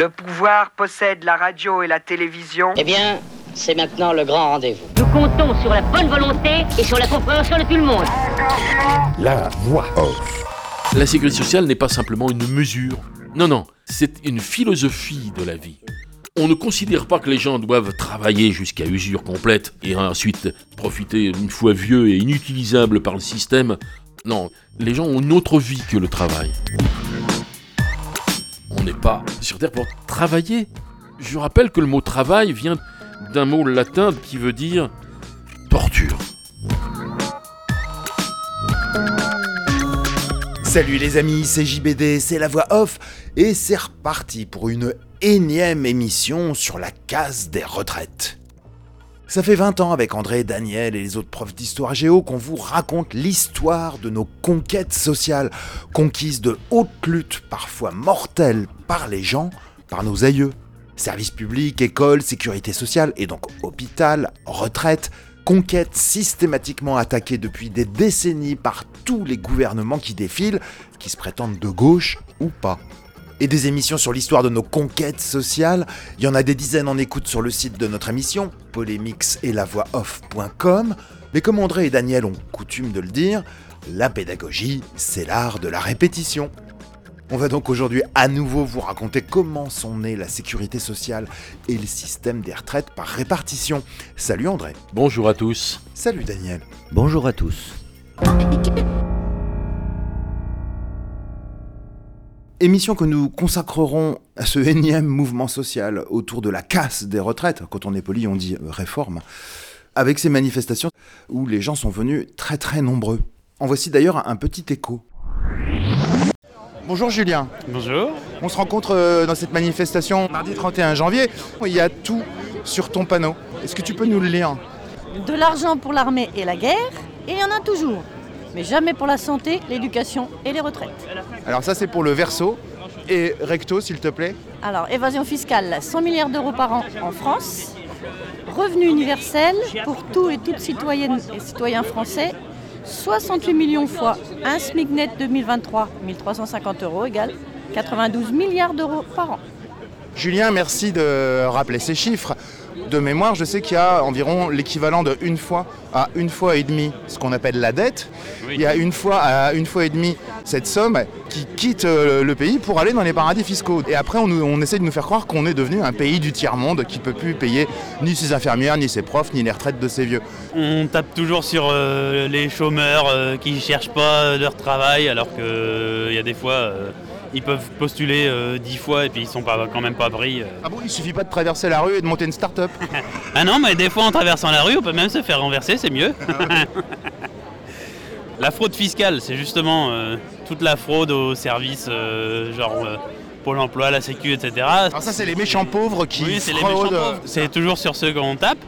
Le pouvoir possède la radio et la télévision. Eh bien, c'est maintenant le grand rendez-vous. Nous comptons sur la bonne volonté et sur la compréhension de tout le monde. La voix off. La sécurité sociale n'est pas simplement une mesure. Non, non, c'est une philosophie de la vie. On ne considère pas que les gens doivent travailler jusqu'à usure complète et ensuite profiter une fois vieux et inutilisable par le système. Non, les gens ont une autre vie que le travail. On n'est pas sur Terre pour travailler. Je rappelle que le mot travail vient d'un mot latin qui veut dire torture. Salut les amis, c'est JBD, c'est la voix off, et c'est reparti pour une énième émission sur la case des retraites. Ça fait 20 ans avec André, Daniel et les autres profs d'histoire géo qu'on vous raconte l'histoire de nos conquêtes sociales, conquises de haute lutte, parfois mortelles par les gens, par nos aïeux. Services publics, écoles, sécurité sociale et donc hôpital, retraite, conquête systématiquement attaquée depuis des décennies par tous les gouvernements qui défilent, qui se prétendent de gauche ou pas. Et des émissions sur l'histoire de nos conquêtes sociales, il y en a des dizaines en écoute sur le site de notre émission, polémix et la voix off.com. Mais comme André et Daniel ont coutume de le dire, la pédagogie, c'est l'art de la répétition. On va donc aujourd'hui à nouveau vous raconter comment sont nées la sécurité sociale et le système des retraites par répartition. Salut André. Bonjour à tous. Salut Daniel. Bonjour à tous. Émission que nous consacrerons à ce énième mouvement social autour de la casse des retraites. Quand on est poli, on dit euh, réforme. Avec ces manifestations où les gens sont venus très très nombreux. En voici d'ailleurs un petit écho. Bonjour Julien. Bonjour. On se rencontre euh, dans cette manifestation mardi 31 janvier. Il y a tout sur ton panneau. Est-ce que tu peux nous le lire? De l'argent pour l'armée et la guerre, et il y en a toujours. Mais jamais pour la santé, l'éducation et les retraites. Alors ça c'est pour le verso. Et recto s'il te plaît. Alors, évasion fiscale, 100 milliards d'euros par an en France. Revenu universel pour tous et toutes citoyennes et citoyens français. 68 millions fois un SMIC net 2023, 1350 euros égale 92 milliards d'euros par an. Julien, merci de rappeler ces chiffres. De mémoire, je sais qu'il y a environ l'équivalent de une fois à une fois et demi ce qu'on appelle la dette. Il y a une fois à une fois et demi cette somme qui quitte euh, le pays pour aller dans les paradis fiscaux. Et après, on, nous- on essaie de nous faire croire qu'on est devenu un pays du tiers-monde qui peut plus payer ni ses infirmières, ni ses profs, ni les retraites de ses vieux. On tape toujours sur euh, les chômeurs euh, qui cherchent pas leur travail alors qu'il y a des fois ils peuvent postuler euh, dix fois et puis ils sont pas, quand même pas pris. euh. Ah bon, il suffit pas de traverser la rue et de monter une start-up Ah non mais des fois en traversant la rue on peut même se faire renverser, c'est mieux. la fraude fiscale c'est justement euh, toute la fraude aux services euh, genre euh, Pôle emploi, la Sécu, etc. Alors ça, c'est les méchants pauvres qui Oui, c'est les fraudent. méchants pauvres. C'est toujours sur ceux qu'on tape,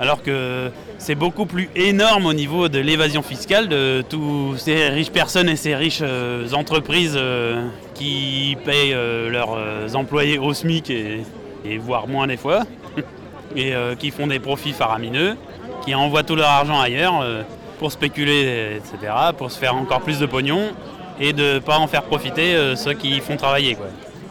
alors que c'est beaucoup plus énorme au niveau de l'évasion fiscale de tous ces riches personnes et ces riches euh, entreprises euh, qui payent euh, leurs employés au SMIC et, voire moins des fois, et qui font des profits faramineux, qui envoient tout leur argent ailleurs pour spéculer, etc., pour se faire encore plus de pognon et de ne pas en faire profiter ceux qui font travailler. Quoi.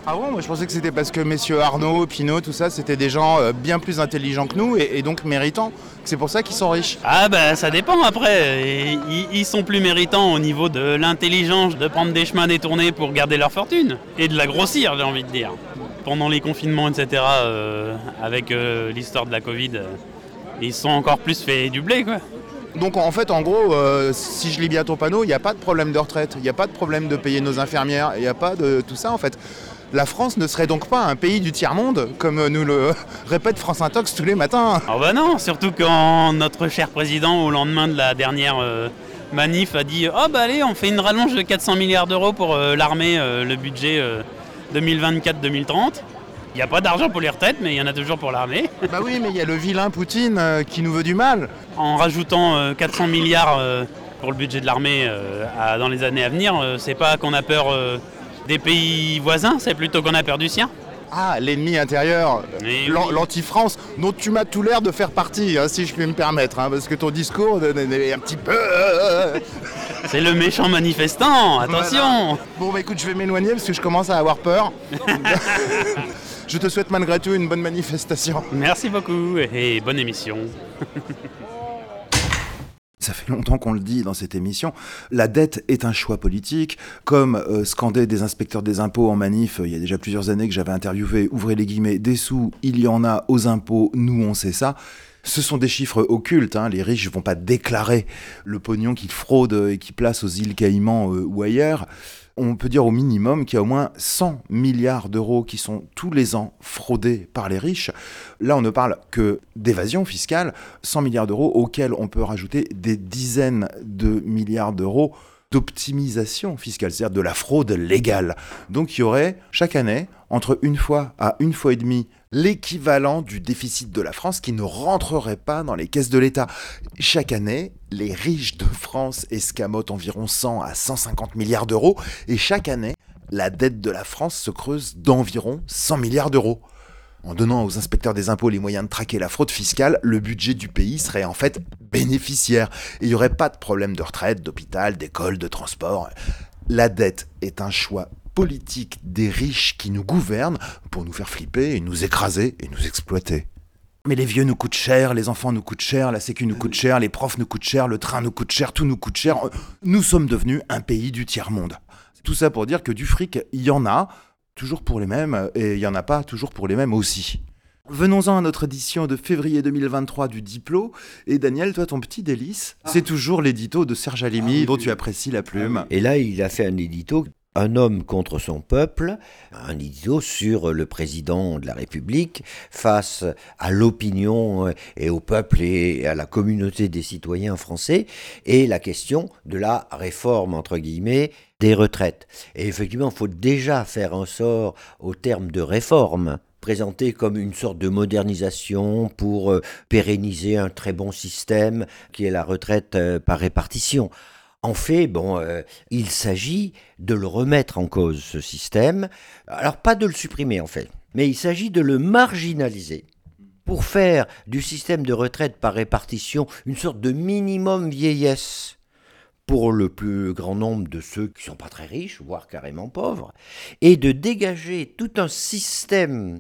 Ah bon, moi je pensais que c'était parce que messieurs Arnaud, Pinot, tout ça, c'était des gens euh, bien plus intelligents que nous et, et donc méritants. C'est pour ça qu'ils sont riches. Ah bah ça dépend après. Ils, ils sont plus méritants au niveau de l'intelligence de prendre des chemins détournés pour garder leur fortune. Et de la grossir, j'ai envie de dire. Pendant les confinements, etc., euh, avec euh, l'histoire de la Covid, euh, ils sont encore plus fait du blé, quoi. Donc en fait, en gros, euh, si je lis bien ton panneau, il n'y a pas de problème de retraite, il n'y a pas de problème de payer nos infirmières, il n'y a pas de tout ça en fait. La France ne serait donc pas un pays du tiers-monde, comme nous le répète France Intox tous les matins. Ah bah non, surtout quand notre cher président, au lendemain de la dernière euh, manif, a dit « Oh bah allez, on fait une rallonge de 400 milliards d'euros pour euh, l'armée, euh, le budget euh, 2024-2030 ». Il n'y a pas d'argent pour les retraites, mais il y en a toujours pour l'armée. bah oui, mais il y a le vilain Poutine qui nous veut du mal. En rajoutant euh, 400 milliards pour le budget de l'armée dans les années à venir, c'est pas qu'on a peur des pays voisins, c'est plutôt qu'on a peur du sien. Ah, l'ennemi intérieur, oui. l'anti-France, dont tu m'as tout l'air de faire partie, hein, si je puis me permettre, hein, parce que ton discours est un petit peu... euh, C'est le méchant manifestant, attention Bon, bah écoute, je vais m'éloigner parce que je commence à avoir peur. je te souhaite malgré tout une bonne manifestation. Merci beaucoup et bonne émission. Ça fait longtemps qu'on le dit dans cette émission, la dette est un choix politique, comme euh, des inspecteurs des impôts en manif euh, il y a déjà plusieurs années que j'avais interviewé, ouvrez les guillemets, des sous, il y en a aux impôts, nous on sait ça. Ce sont des chiffres occultes, hein, les riches ne vont pas déclarer le pognon qu'ils fraudent et qu'ils placent aux îles Caïmans euh, ou ailleurs. On peut dire au minimum qu'il y a au moins 100 milliards d'euros qui sont tous les ans fraudés par les riches. Là, on ne parle que d'évasion fiscale, 100 milliards d'euros auxquels on peut rajouter des dizaines de milliards d'euros d'optimisation fiscale, c'est-à-dire de la fraude légale. Donc il y aurait chaque année, entre une fois à une fois et demie, l'équivalent du déficit de la France qui ne rentrerait pas dans les caisses de l'État. Chaque année, les riches de France escamotent environ 100 à 150 milliards d'euros, et chaque année, la dette de la France se creuse d'environ 100 milliards d'euros. En donnant aux inspecteurs des impôts les moyens de traquer la fraude fiscale, le budget du pays serait en fait bénéficiaire. Il n'y aurait pas de problème de retraite, d'hôpital, d'école, de transport. La dette est un choix politique des riches qui nous gouvernent pour nous faire flipper et nous écraser et nous exploiter. Mais les vieux nous coûtent cher, les enfants nous coûtent cher, la sécu nous coûte cher, les profs nous coûtent cher, le train nous coûte cher, tout nous coûte cher. Nous sommes devenus un pays du tiers-monde. Tout ça pour dire que du fric, il y en a, toujours pour les mêmes, et il n'y en a pas toujours pour les mêmes aussi. Venons-en à notre édition de février 2023 du Diplo. Et Daniel, toi, ton petit délice, c'est toujours l'édito de Serge Alimi, dont tu apprécies la plume. Et là, il a fait un édito, Un homme contre son peuple, un édito sur le président de la République face à l'opinion et au peuple et à la communauté des citoyens français, et la question de la réforme, entre des retraites. Et effectivement, il faut déjà faire un sort au terme de réforme présenté comme une sorte de modernisation pour euh, pérenniser un très bon système qui est la retraite euh, par répartition. En fait, bon, euh, il s'agit de le remettre en cause, ce système. Alors, pas de le supprimer, en fait, mais il s'agit de le marginaliser pour faire du système de retraite par répartition une sorte de minimum vieillesse pour le plus grand nombre de ceux qui ne sont pas très riches, voire carrément pauvres, et de dégager tout un système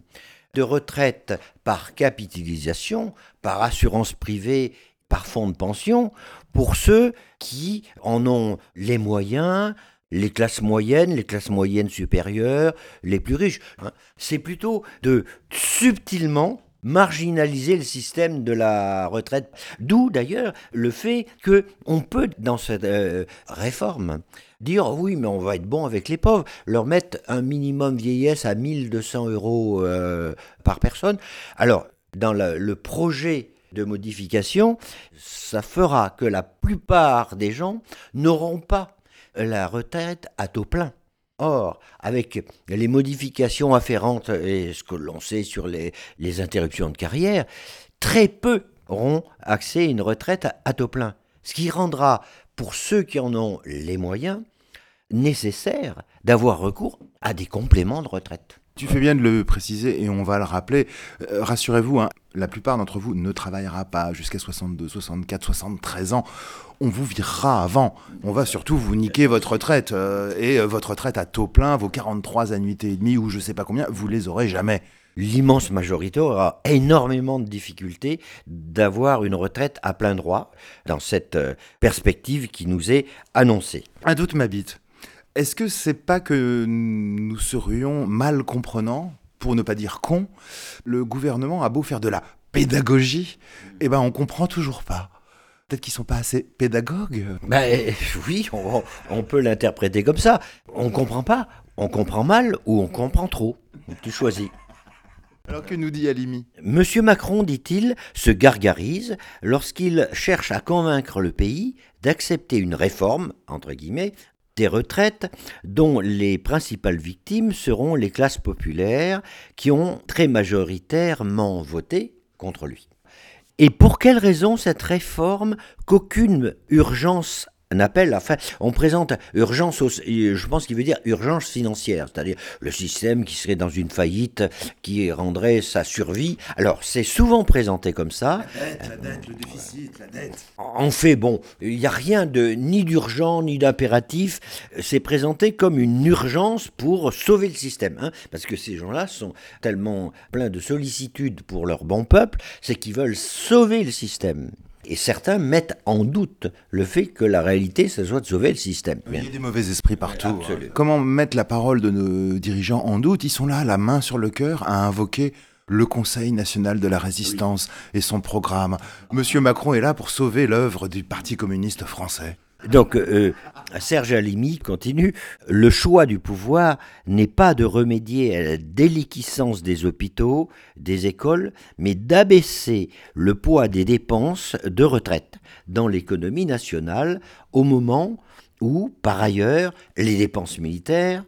de retraite par capitalisation, par assurance privée, par fonds de pension, pour ceux qui en ont les moyens, les classes moyennes, les classes moyennes supérieures, les plus riches. hein. C'est plutôt de subtilement marginaliser le système de la retraite. D'où d'ailleurs le fait que on peut dans cette euh, réforme dire oui mais on va être bon avec les pauvres, leur mettre un minimum vieillesse à 1200 euros euh, par personne. Alors dans le, le projet de modification, ça fera que la plupart des gens n'auront pas la retraite à taux plein. Or, avec les modifications afférentes et ce que l'on sait sur les, interruptions de carrière, très peu auront accès à une retraite à, à taux plein. Ce qui rendra, pour ceux qui en ont les moyens, nécessaire d'avoir recours à des compléments de retraite. Tu fais bien de le préciser et on va le rappeler. Euh, Rassurez-vous, hein, la plupart d'entre vous ne travaillera pas jusqu'à 62, 64, 73 ans. On vous virera avant. On va surtout vous niquer votre retraite. euh, et euh, votre retraite à taux plein, vos 43 annuités et demie ou je sais pas combien, vous les aurez jamais. L'immense majorité aura énormément de difficultés d'avoir une retraite à plein droit dans cette perspective qui nous est annoncée. Un doute m'habite. Est-ce que c'est pas que nous serions mal comprenants, pour ne pas dire cons Le gouvernement a beau faire de la pédagogie, eh ben on comprend toujours pas. Peut-être qu'ils sont pas assez pédagogues. Ben, oui, on, on peut l'interpréter comme ça. On comprend pas, on comprend mal ou on comprend trop. Tu choisis. Alors que nous dit Alimi? Monsieur Macron, dit-il, se gargarise lorsqu'il cherche à convaincre le pays d'accepter une réforme, entre guillemets, des retraites dont les principales victimes seront les classes populaires qui ont très majoritairement voté contre lui. Et pour quelle raison cette réforme qu'aucune urgence un appel, enfin, on présente urgence, au- je pense qu'il veut dire urgence financière, c'est-à-dire le système qui serait dans une faillite, qui rendrait sa survie. Alors, c'est souvent présenté comme ça. La dette, le déficit, la dette. En fait, bon, il n'y a rien de ni d'urgent ni d'impératif. C'est présenté comme une urgence pour sauver le système, hein, parce que ces gens-là sont tellement pleins de sollicitude pour leur bon peuple, c'est qu'ils veulent sauver le système. Et certains mettent en doute le fait que la réalité, ce soit de sauver le système. Il y a des mauvais esprits partout. hein. Absolument. Comment mettre la parole de nos dirigeants en doute? Ils sont là, la main sur le cœur, à invoquer le Conseil national de la résistance et son programme. Monsieur Macron est là pour sauver l'œuvre du Parti communiste français. Donc, euh, Serge Alimi continue. Le choix du pouvoir n'est pas de remédier à la déliquescence des hôpitaux, des écoles, mais d'abaisser le poids des dépenses de retraite dans l'économie nationale au moment où, par ailleurs, les dépenses militaires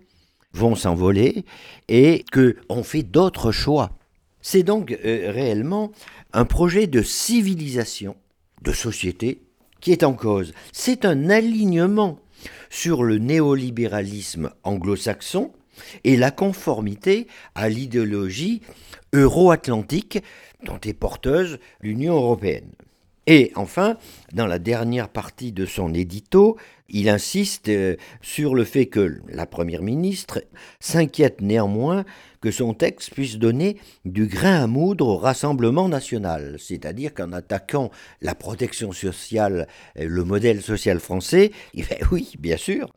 vont s'envoler et que on fait d'autres choix. C'est donc euh, réellement un projet de civilisation, de société est en cause. C'est un alignement sur le néolibéralisme anglo-saxon et la conformité à l'idéologie euro-atlantique dont est porteuse l'Union européenne. Et enfin, dans la dernière partie de son édito, il insiste euh, sur le fait que la Première ministre s'inquiète néanmoins que son texte puisse donner du grain à moudre au Rassemblement national, c'est-à-dire qu'en attaquant la protection sociale, euh, le modèle social français, eh ben oui, bien sûr,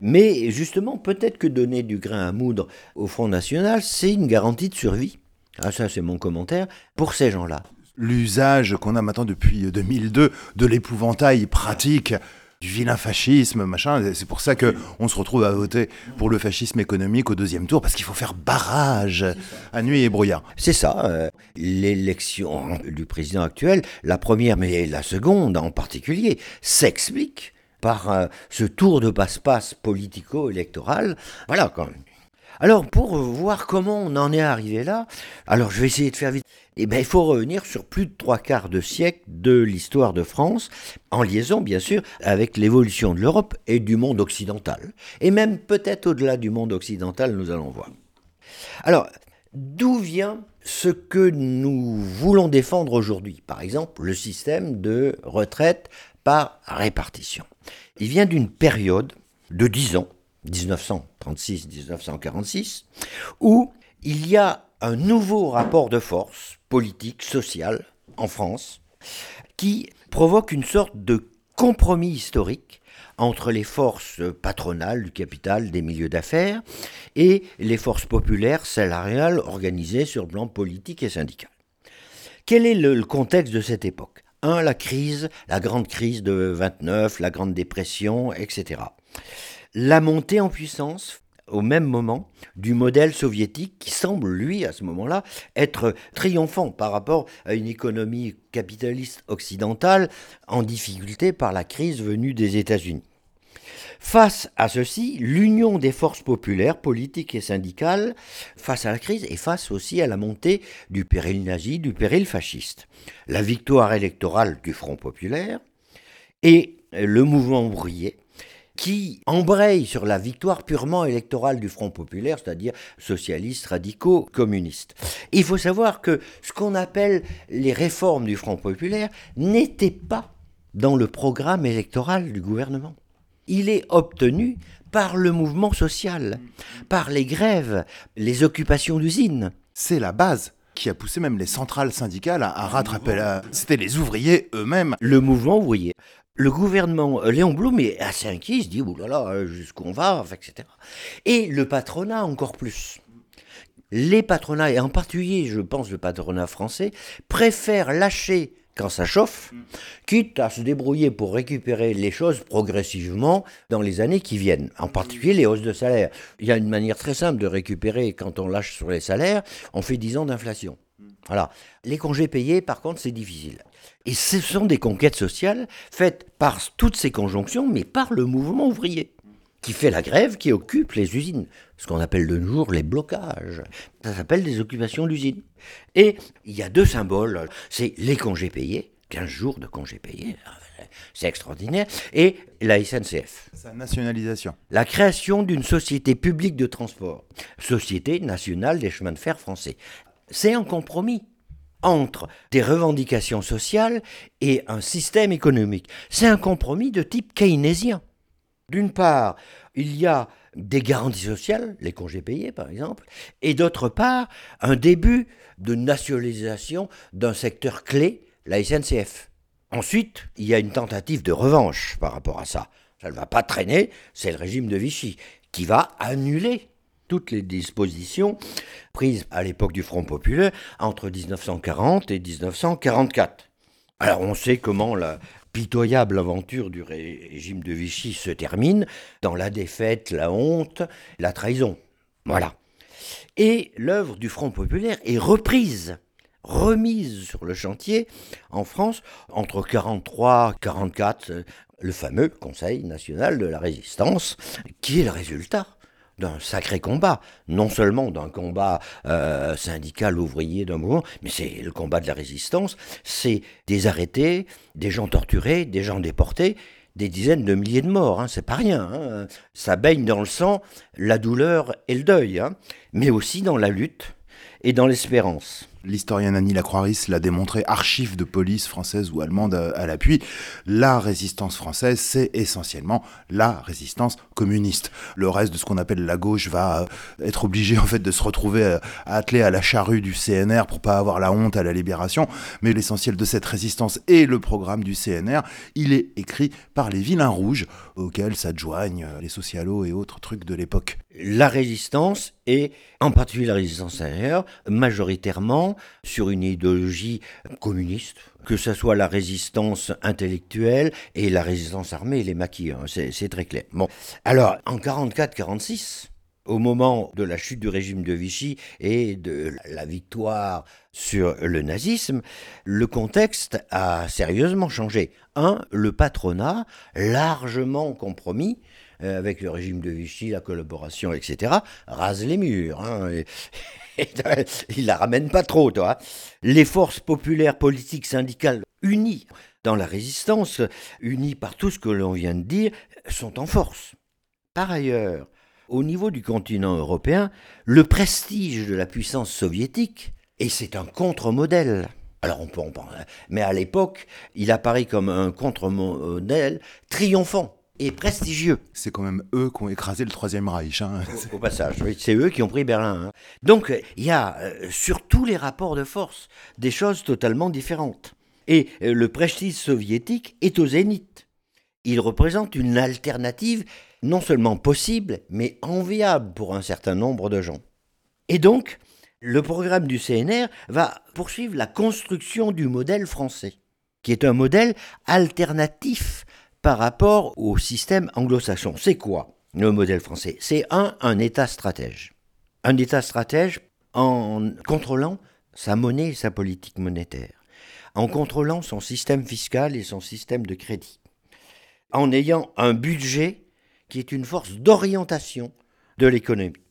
mais justement, peut-être que donner du grain à moudre au Front National, c'est une garantie de survie. Ah ça, c'est mon commentaire pour ces gens-là. L'usage qu'on a maintenant depuis 2002 de l'épouvantail pratique du vilain fascisme, machin. C'est pour ça que on se retrouve à voter pour le fascisme économique au deuxième tour, parce qu'il faut faire barrage à nuit et brouillard. C'est ça, euh, l'élection du président actuel, la première mais la seconde en particulier, s'explique par euh, ce tour de passe-passe politico-électoral. Voilà quand même. Alors pour voir comment on en est arrivé là, alors je vais essayer de faire vite. Eh ben, il faut revenir sur plus de trois quarts de siècle de l'histoire de France, en liaison bien sûr avec l'évolution de l'Europe et du monde occidental. Et même peut-être au-delà du monde occidental, nous allons voir. Alors, d'où vient ce que nous voulons défendre aujourd'hui? Par exemple, le système de retraite par répartition. Il vient d'une période de 10 ans, 1936-1946, où il y a un nouveau rapport de force politique, social, en France, qui provoque une sorte de compromis historique entre les forces patronales du capital des milieux d'affaires et les forces populaires salariales organisées sur le plan politique et syndical. Quel est le, le contexte de cette époque? Un, la crise, la grande crise de 29, la grande dépression, etc. La montée en puissance au même moment du modèle soviétique qui semble, lui, à ce moment-là, être triomphant par rapport à une économie capitaliste occidentale en difficulté par la crise venue des États-Unis. Face à ceci, l'union des forces populaires, politiques et syndicales, face à la crise et face aussi à la montée du péril nazi, du péril fasciste. La victoire électorale du Front populaire et le mouvement ouvrier qui embraye sur la victoire purement électorale du Front populaire, c'est-à-dire socialistes, radicaux, communistes. Il faut savoir que ce qu'on appelle les réformes du Front populaire n'étaient pas dans le programme électoral du gouvernement. Il est obtenu par le mouvement social, par les grèves, les occupations d'usines. C'est la base qui a poussé même les centrales syndicales à, à rattraper la... C'était les ouvriers eux-mêmes. Le mouvement ouvrier. Le gouvernement, euh, Léon Blum est assez inquiet, il se dit, oulala, là, jusqu'où on va, etc. Et le patronat encore plus. Les patronats, et en particulier, je pense, le patronat français, préfèrent lâcher quand ça chauffe, quitte à se débrouiller pour récupérer les choses progressivement dans les années qui viennent, en particulier les hausses de salaire. Il y a une manière très simple de récupérer quand on lâche sur les salaires, on fait 10 ans d'inflation. Voilà. Les congés payés, par contre, c'est difficile. Et ce sont des conquêtes sociales faites par toutes ces conjonctions, mais par le mouvement ouvrier, qui fait la grève, qui occupe les usines, ce qu'on appelle de nos jours les blocages. Ça s'appelle des occupations d'usines. Et il y a deux symboles, c'est les congés payés, 15 jours de congés payés. C'est extraordinaire. Et la SNCF. Sa nationalisation. La création d'une société publique de transport. Société nationale des chemins de fer français. C'est un compromis entre des revendications sociales et un système économique. C'est un compromis de type keynésien. D'une part, il y a des garanties sociales, les congés payés par exemple, et d'autre part, un début de nationalisation d'un secteur clé, la SNCF. Ensuite, il y a une tentative de revanche par rapport à ça. Ça ne va pas traîner, c'est le régime de Vichy qui va annuler toutes les dispositions prises à l'époque du Front populaire entre 1940 et 1944. Alors on sait comment la pitoyable aventure du régime de Vichy se termine dans la défaite, la honte, la trahison. Voilà. Et l'œuvre du Front populaire est reprise remise sur le chantier en France entre 43 44 le fameux Conseil national de la résistance qui est le résultat d'un sacré combat, non seulement d'un combat euh, syndical ouvrier d'un mouvement, mais c'est le combat de la résistance, c'est des arrêtés, des gens torturés, des gens déportés, des dizaines de milliers de morts, hein, c'est pas rien. Hein. Ça baigne dans le sang la douleur et le deuil, hein, mais aussi dans la lutte et dans l'espérance. L'historienne Annie Lacroix-Ris l'a démontré, archives de police française ou allemande à, l'appui. La résistance française, c'est essentiellement la résistance communiste. Le reste de ce qu'on appelle la gauche va euh, être obligé en fait de se retrouver euh, attelé à la charrue du CNR pour pas avoir la honte à la libération. Mais l'essentiel de cette résistance est le programme du CNR. Il est écrit par les vilains rouges auxquels s'adjoignent euh, les socialos et autres trucs de l'époque. La résistance et en particulier la résistance aérienne, majoritairement sur une idéologie communiste, que ce soit la résistance intellectuelle et la résistance armée, les maquis, hein, c'est très clair. Bon, alors en 44-46, au moment de la chute du régime de Vichy et de la victoire sur le nazisme, le contexte a sérieusement changé. Un, le patronat, largement compromis, avec le régime de Vichy, la collaboration, etc., rase les murs. Hein, il la ramène pas trop, toi. Les forces populaires, politiques, syndicales unies dans la résistance, unies par tout ce que l'on vient de dire, sont en force. Par ailleurs, au niveau du continent européen, le prestige de la puissance soviétique, et c'est un contre-modèle. Alors on peut en parler, mais à l'époque, il apparaît comme un contre-modèle triomphant et prestigieux. C'est quand même eux qui ont écrasé le Troisième Reich. Hein. Au, passage, c'est eux qui ont pris Berlin. Hein. Donc il y a euh, sur tous les rapports de force des choses totalement différentes. Et euh, le prestige soviétique est au zénith. Il représente une alternative non seulement possible, mais enviable pour un certain nombre de gens. Et donc, le programme du CNR va poursuivre la construction du modèle français, qui est un modèle alternatif par rapport au système anglo-saxon. C'est quoi le modèle français? C'est un, État stratège. Un État stratège en contrôlant sa monnaie et sa politique monétaire, en contrôlant son système fiscal et son système de crédit, en ayant un budget qui est une force d'orientation de l'économie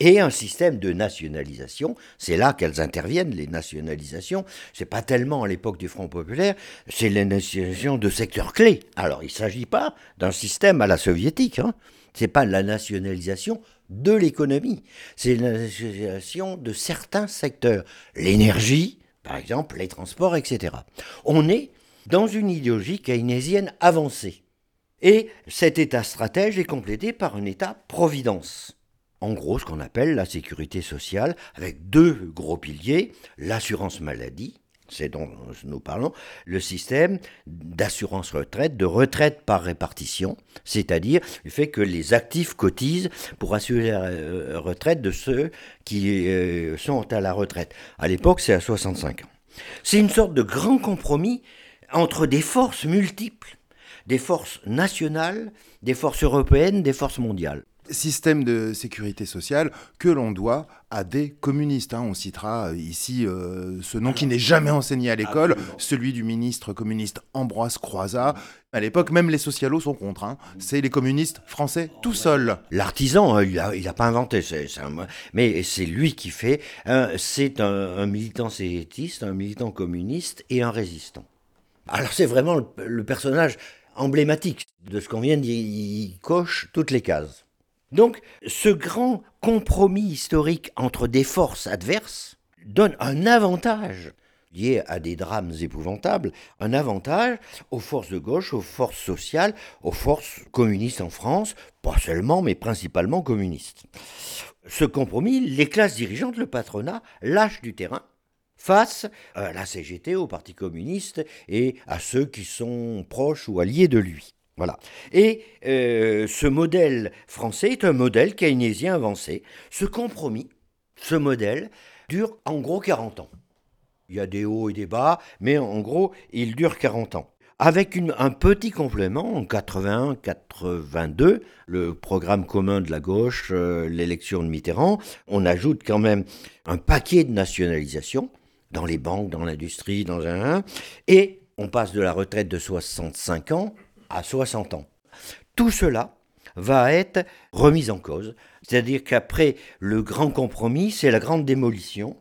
et un système de nationalisation. C'est là qu'elles interviennent, les nationalisations. C'est pas tellement à l'époque du Front populaire, c'est la nationalisation de secteurs clés. Alors, il ne s'agit pas d'un système à la soviétique. Hein. C'est pas la nationalisation de l'économie. C'est la nationalisation de certains secteurs. L'énergie, par exemple, les transports, etc. On est dans une idéologie keynésienne avancée. Et cet État stratège est complété par un État-providence en gros ce qu'on appelle la sécurité sociale, avec deux gros piliers, l'assurance maladie, c'est dont nous parlons, le système d'assurance retraite, de retraite par répartition, c'est-à-dire le fait que les actifs cotisent pour assurer la euh, retraite de ceux qui euh, sont à la retraite. À l'époque, c'est à 65 ans. C'est une sorte de grand compromis entre des forces multiples, des forces nationales, des forces européennes, des forces mondiales système de sécurité sociale que l'on doit à des communistes. Hein. On citera ici euh, ce nom qui n'est jamais enseigné à l'école, celui du ministre communiste Ambroise Croizat. À l'époque, même les socialos sont contre. Hein. C'est les communistes français tout seuls. L'artisan, hein, il n'a a pas inventé, mais c'est lui qui fait. c'est un, militant sécurité, un militant communiste et un résistant. Alors c'est vraiment le, le personnage emblématique de ce qu'on vient de dire, il coche toutes les cases. Donc ce grand compromis historique entre des forces adverses donne un avantage lié à des drames épouvantables, un avantage aux forces de gauche, aux forces sociales, aux forces communistes en France, pas seulement, mais principalement communistes. Ce compromis, les classes dirigeantes, le patronat, lâchent du terrain face à la CGT, au Parti communiste et à ceux qui sont proches ou alliés de lui. Voilà. Et euh, ce modèle français est un modèle keynésien avancé. Ce compromis, ce modèle, dure en gros 40 ans. Il y a des hauts et des bas, mais en gros, il dure 40 ans. Avec un petit complément en 81-82, le programme commun de la gauche, euh, l'élection de Mitterrand, on ajoute quand même un paquet de nationalisations dans les banques, dans l'industrie, dans un... Et on passe de la retraite de 65 ans à 60 ans. Tout cela va être remis en cause. C'est-à-dire qu'après le grand compromis, c'est la grande démolition,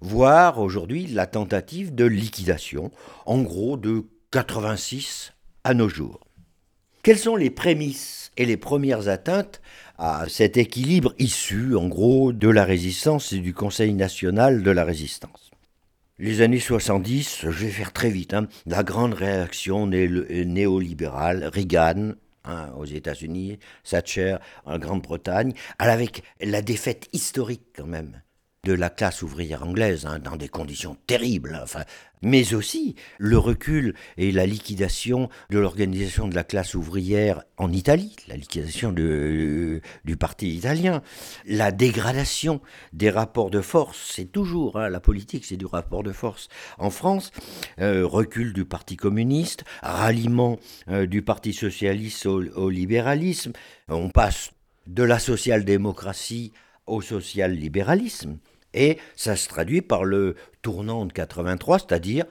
voire aujourd'hui la tentative de liquidation, en gros de 86 à nos jours. Quelles sont les prémices et les premières atteintes à cet équilibre issu, en gros, de la résistance et du Conseil national de la résistance? Les années 70, je vais faire très vite, hein, la grande réaction néolibérale, Reagan, hein, aux États-Unis, Thatcher en Grande-Bretagne, avec la défaite historique quand même de la classe ouvrière anglaise, hein, dans des conditions terribles, mais aussi le recul et la liquidation de l'organisation de la classe ouvrière en Italie, la liquidation du parti italien, la dégradation des rapports de force, c'est toujours, hein, la politique c'est du rapport de force. En France, euh, recul du parti communiste, ralliement euh, du parti socialiste au libéralisme, on passe de la social-démocratie au social-libéralisme. Et ça se traduit par le tournant de 83, c'est-à-dire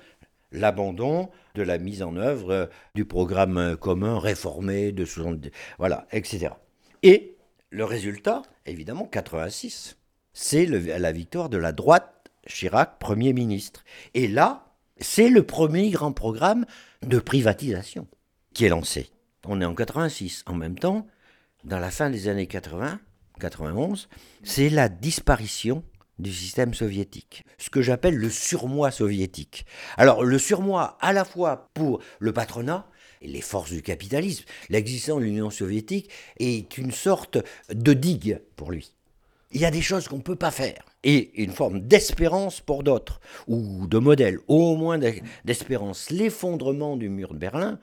l'abandon de la mise en œuvre euh, du programme commun réformé de 70, voilà, etc. Et le résultat, évidemment, 86, c'est la victoire de la droite, Chirac, Premier ministre. Et là, c'est le premier grand programme de privatisation qui est lancé. On est en 86. En même temps, dans la fin des années 80, 91, c'est la disparition du système soviétique, ce que j'appelle le surmoi soviétique. Alors le surmoi à la fois pour le patronat et les forces du capitalisme, l'existence de l'Union soviétique est une sorte de digue pour lui. Il y a des choses qu'on ne peut pas faire. Et une forme d'espérance pour d'autres, ou de modèle, au moins d'espérance. L'effondrement du mur de Berlin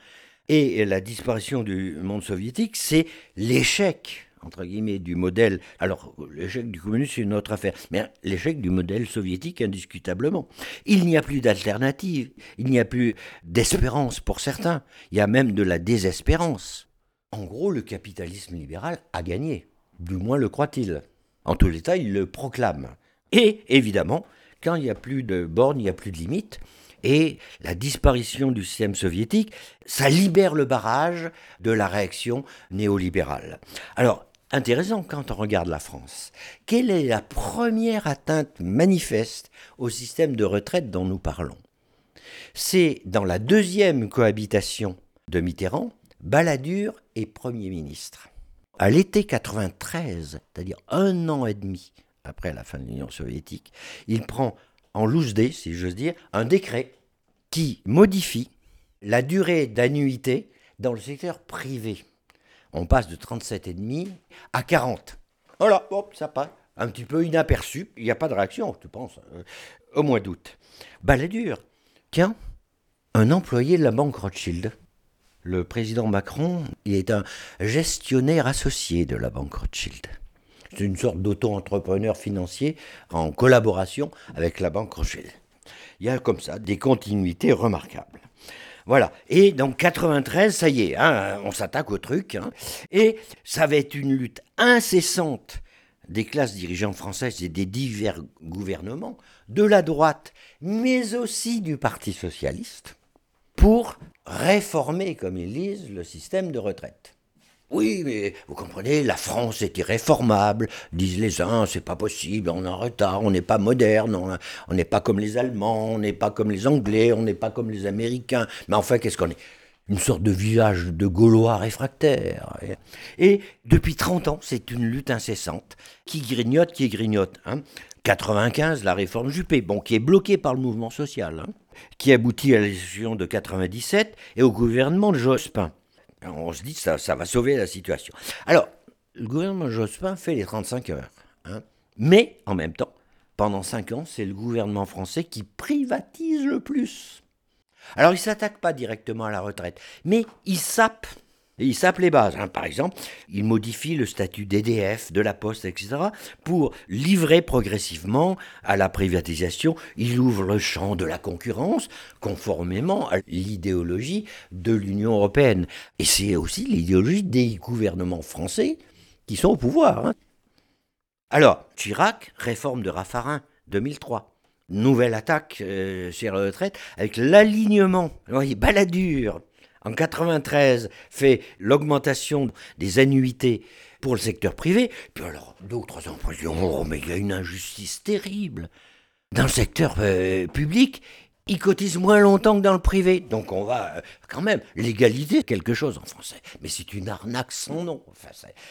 et la disparition du monde soviétique, c'est l'échec entre guillemets, du modèle. Alors, l'échec du communisme, c'est une autre affaire, mais l'échec du modèle soviétique, indiscutablement. Il n'y a plus d'alternative, il n'y a plus d'espérance pour certains, il y a même de la désespérance. En gros, le capitalisme libéral a gagné, du moins le croit-il. En tous les cas, il le proclame. Et, évidemment, quand il n'y a plus de bornes, il n'y a plus de limites, et la disparition du système soviétique, ça libère le barrage de la réaction néolibérale. Alors, intéressant quand on regarde la France. Quelle est la première atteinte manifeste au système de retraite dont nous parlons? C'est dans la deuxième cohabitation de Mitterrand, Balladur est Premier ministre. À l'été 93, c'est-à-dire un an et demi après la fin de l'Union soviétique, il prend en loose si j'ose dire, un décret qui modifie la durée d'annuité dans le secteur privé on passe de 37,5 à 40. Voilà, hop, ça passe. Un petit peu inaperçu. Il n'y a pas de réaction, tu penses, euh, au mois d'août. dur. Tiens, un employé de la banque Rothschild. Le président Macron, il est un gestionnaire associé de la banque Rothschild. C'est une sorte d'auto-entrepreneur financier en collaboration avec la banque Rothschild. Il y a comme ça des continuités remarquables. Voilà. Et donc 93, ça y est, hein, on s'attaque au truc. Hein. et ça va être une lutte incessante des classes dirigeantes françaises et des divers gouvernements, de la droite, mais aussi du Parti socialiste, pour réformer, comme ils disent, le système de retraite. Oui, mais vous comprenez, la France est irréformable, disent les uns, c'est pas possible, on est en retard, on n'est pas moderne, on n'est pas comme les Allemands, on n'est pas comme les Anglais, on n'est pas comme les Américains. Mais enfin, qu'est-ce qu'on est? Une sorte de village de Gaulois réfractaires. Et depuis 30 ans, c'est une lutte incessante qui grignote, qui grignote. Hein. 95, la réforme Juppé, bon, qui est bloquée par le mouvement social, hein, qui aboutit à l'élection de 97 et au gouvernement de Jospin. On se dit que ça, ça va sauver la situation. Alors, le gouvernement Jospin fait les 35 heures. Hein, mais, en même temps, pendant 5 ans, c'est le gouvernement français qui privatise le plus. Alors, il ne s'attaque pas directement à la retraite, mais il sape il sape les. Hein. Par exemple, il modifie le statut d'EDF, de la Poste, etc. pour livrer progressivement à la privatisation. Il ouvre le champ de la concurrence conformément à l'idéologie de l'Union européenne. Et c'est aussi l'idéologie des gouvernements français qui sont au pouvoir. Hein. Alors, Chirac, réforme de Raffarin, 2003 nouvelle attaque euh, sur la retraite avec l'alignement, voyez, baladure en 93 fait l'augmentation des annuités pour le secteur privé, puis alors ans après, oh, mais il y a une injustice terrible. Dans le secteur euh, public, ils cotisent moins longtemps que dans le privé. Donc on va euh, quand même, l'égalité, quelque chose en français. Mais c'est une arnaque sans nom. Enfin,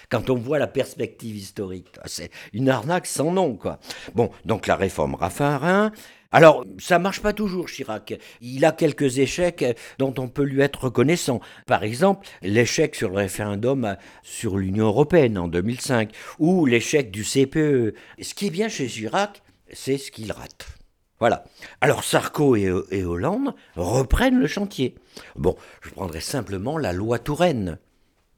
quand on voit la perspective historique, c'est une arnaque sans nom. Quoi. Bon, donc la réforme Raffarin, alors, ça marche pas toujours, Chirac. Il a quelques échecs dont on peut lui être reconnaissant. Par exemple, l'échec sur le référendum sur l'Union européenne en 2005, ou l'échec du CPE. Ce qui est bien chez Chirac, c'est ce qu'il rate. Voilà. Alors Sarko et, Hollande reprennent le chantier. Bon, je prendrai simplement la loi Touraine.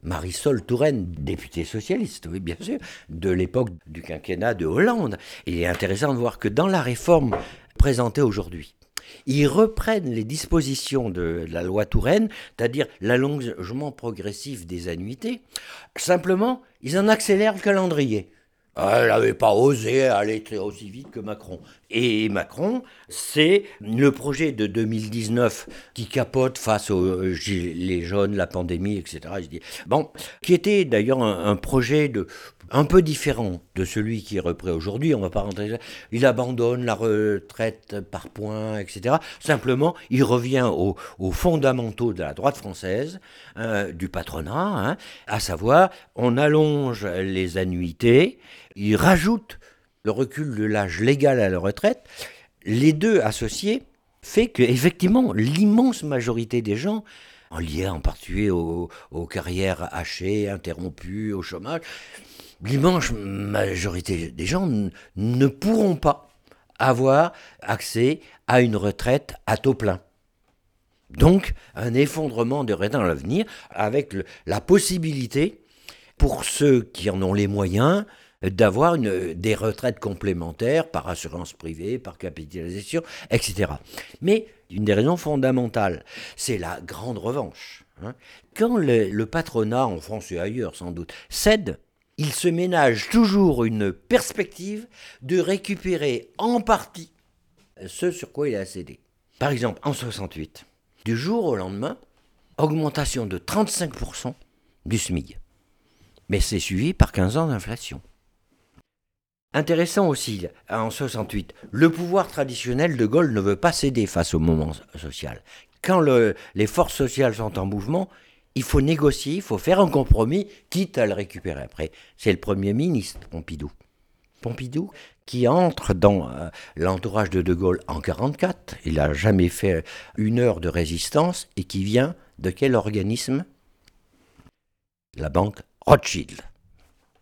Marisol Touraine, députée socialiste, oui bien sûr, de l'époque du quinquennat de Hollande. il est intéressant de voir que dans la réforme présenté aujourd'hui. Ils reprennent les dispositions de la loi Touraine, c'est-à-dire l'allongement progressif des annuités. Simplement, ils en accélèrent le calendrier. Elle n'avait pas osé aller aussi vite que Macron. Et Macron, c'est le projet de 2019 qui capote face aux euh, les jaunes, la pandémie, etc. Bon, qui était d'ailleurs un, projet de un peu différent de celui qui est repris aujourd'hui. On va pas rentrer. Il abandonne la retraite par points, etc. Simplement, il revient aux, fondamentaux de la droite française, euh, du patronat, hein, à savoir, on allonge les annuités, il rajoute le recul de l'âge légal à la retraite. Les deux associés fait que effectivement l'immense majorité des gens en lien en particulier aux carrières hachées, interrompues, au chômage, l'immense majorité des gens ne pourront pas avoir accès à une retraite à taux plein. Donc, un effondrement de retraite dans l'avenir, avec la possibilité, pour ceux qui en ont les moyens, d'avoir des retraites complémentaires par assurance privée, par capitalisation, etc. Mais une des raisons fondamentales, c'est la grande revanche. Hein. Quand le patronat, en France et ailleurs sans doute, cède il se ménage toujours une perspective de récupérer en partie ce sur quoi il a cédé. Par exemple, en 68, du jour au lendemain, augmentation de 35% du SMIC. Mais c'est suivi par 15 ans d'inflation. Intéressant aussi, en 68, le pouvoir traditionnel de Gaulle ne veut pas céder face au moment social. Quand les forces sociales sont en mouvement, il faut négocier, il faut faire un compromis, quitte à le récupérer après. C'est le Premier ministre, Pompidou. Pompidou, qui entre dans euh, l'entourage de De Gaulle en 1944, il n'a jamais fait une heure de résistance, et qui vient de quel organisme? La banque Rothschild.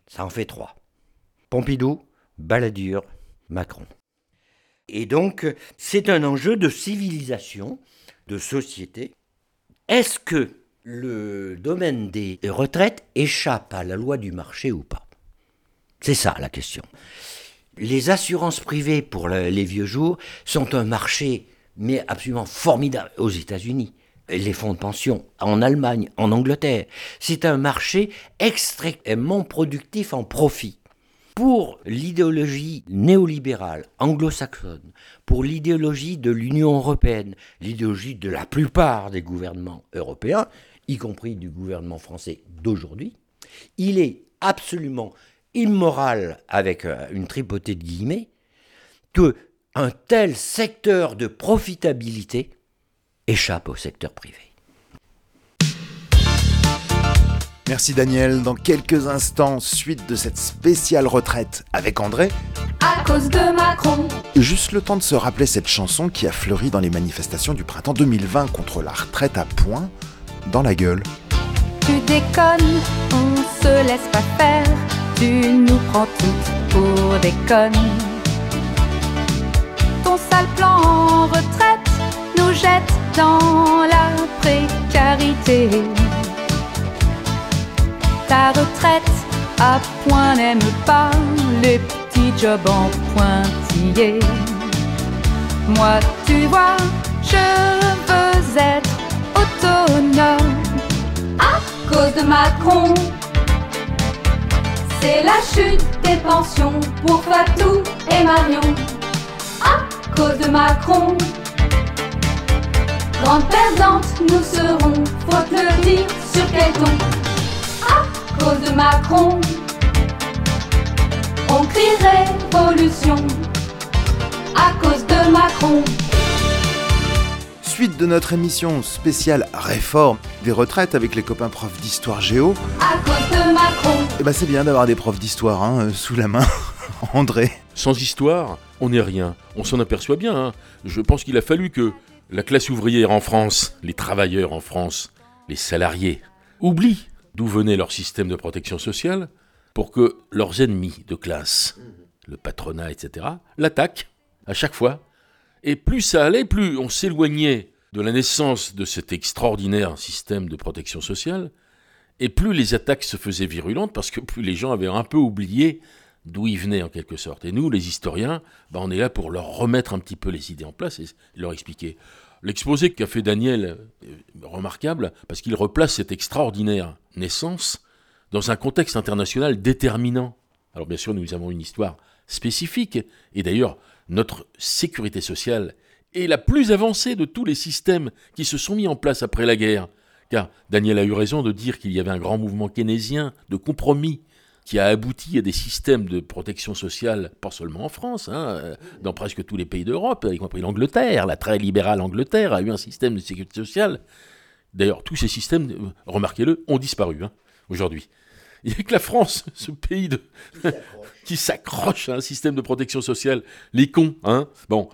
Ça en fait trois. Pompidou, Balladur, Macron. Et donc, c'est un enjeu de civilisation, de société. Est-ce que le domaine des retraites échappe à la loi du marché ou pas C'est ça la question. Les assurances privées pour les vieux jours sont un marché mais absolument formidable aux États-Unis. Les fonds de pension en Allemagne, en Angleterre. C'est un marché extrêmement productif en profit. Pour l'idéologie néolibérale anglo-saxonne, pour l'idéologie de l'Union européenne, l'idéologie de la plupart des gouvernements européens, y compris du gouvernement français d'aujourd'hui, Il est absolument immoral, avec euh, une tripotée de guillemets, que un tel secteur de profitabilité échappe au secteur privé. Merci Daniel. Dans quelques instants, suite de cette spéciale retraite avec André. À cause de Macron. Juste le temps de se rappeler cette chanson qui a fleuri dans les manifestations du printemps 2020 contre la retraite à point dans la gueule. Tu déconnes, on se laisse pas faire. Tu nous prends toutes pour des connes. Ton sale plan en retraite nous jette dans la précarité. Ta retraite à point n'aime pas les petits jobs en pointillés. Moi, tu vois, je veux être autonome à cause de Macron. C'est la chute des pensions pour Fatou et Marion. À cause de Macron. Grande perdante, nous serons, faut le dire, sur quel ton À cause de Macron. On crie révolution à cause de Macron. Suite de notre émission spéciale Réforme des retraites avec les copains profs d'histoire géo. À cause de Macron. Et bah c'est bien d'avoir des profs d'histoire hein, euh, sous la main. André. Sans histoire, on n'est rien. On s'en aperçoit bien. hein. Je pense qu'il a fallu que la classe ouvrière en France, les travailleurs en France, les salariés, oublient d'où venait leur système de protection sociale pour que leurs ennemis de classe, le patronat, etc., l'attaquent à chaque fois. Et plus ça allait, plus on s'éloignait de la naissance de cet extraordinaire système de protection sociale, et plus les attaques se faisaient virulentes parce que plus les gens avaient un peu oublié d'où ils venaient en quelque sorte. Et nous, les historiens, ben, on est là pour leur remettre un petit peu les idées en place et leur expliquer. L'exposé qu'a fait Daniel est remarquable parce qu'il replace cette extraordinaire naissance dans un contexte international déterminant. Alors bien sûr, nous avons une histoire spécifique, et d'ailleurs, notre sécurité sociale est la plus avancée de tous les systèmes qui se sont mis en place après la guerre. Car Daniel a eu raison de dire qu'il y avait un grand mouvement keynésien de compromis qui a abouti à des systèmes de protection sociale, pas seulement en France, hein, dans presque tous les pays d'Europe, y compris l'Angleterre. La très libérale Angleterre a eu un système de sécurité sociale. D'ailleurs, tous ces systèmes, remarquez-le, ont disparu hein, aujourd'hui. Il n'y a que la France, ce pays de... qui s'accroche à un système de protection sociale. Les cons, hein Bon.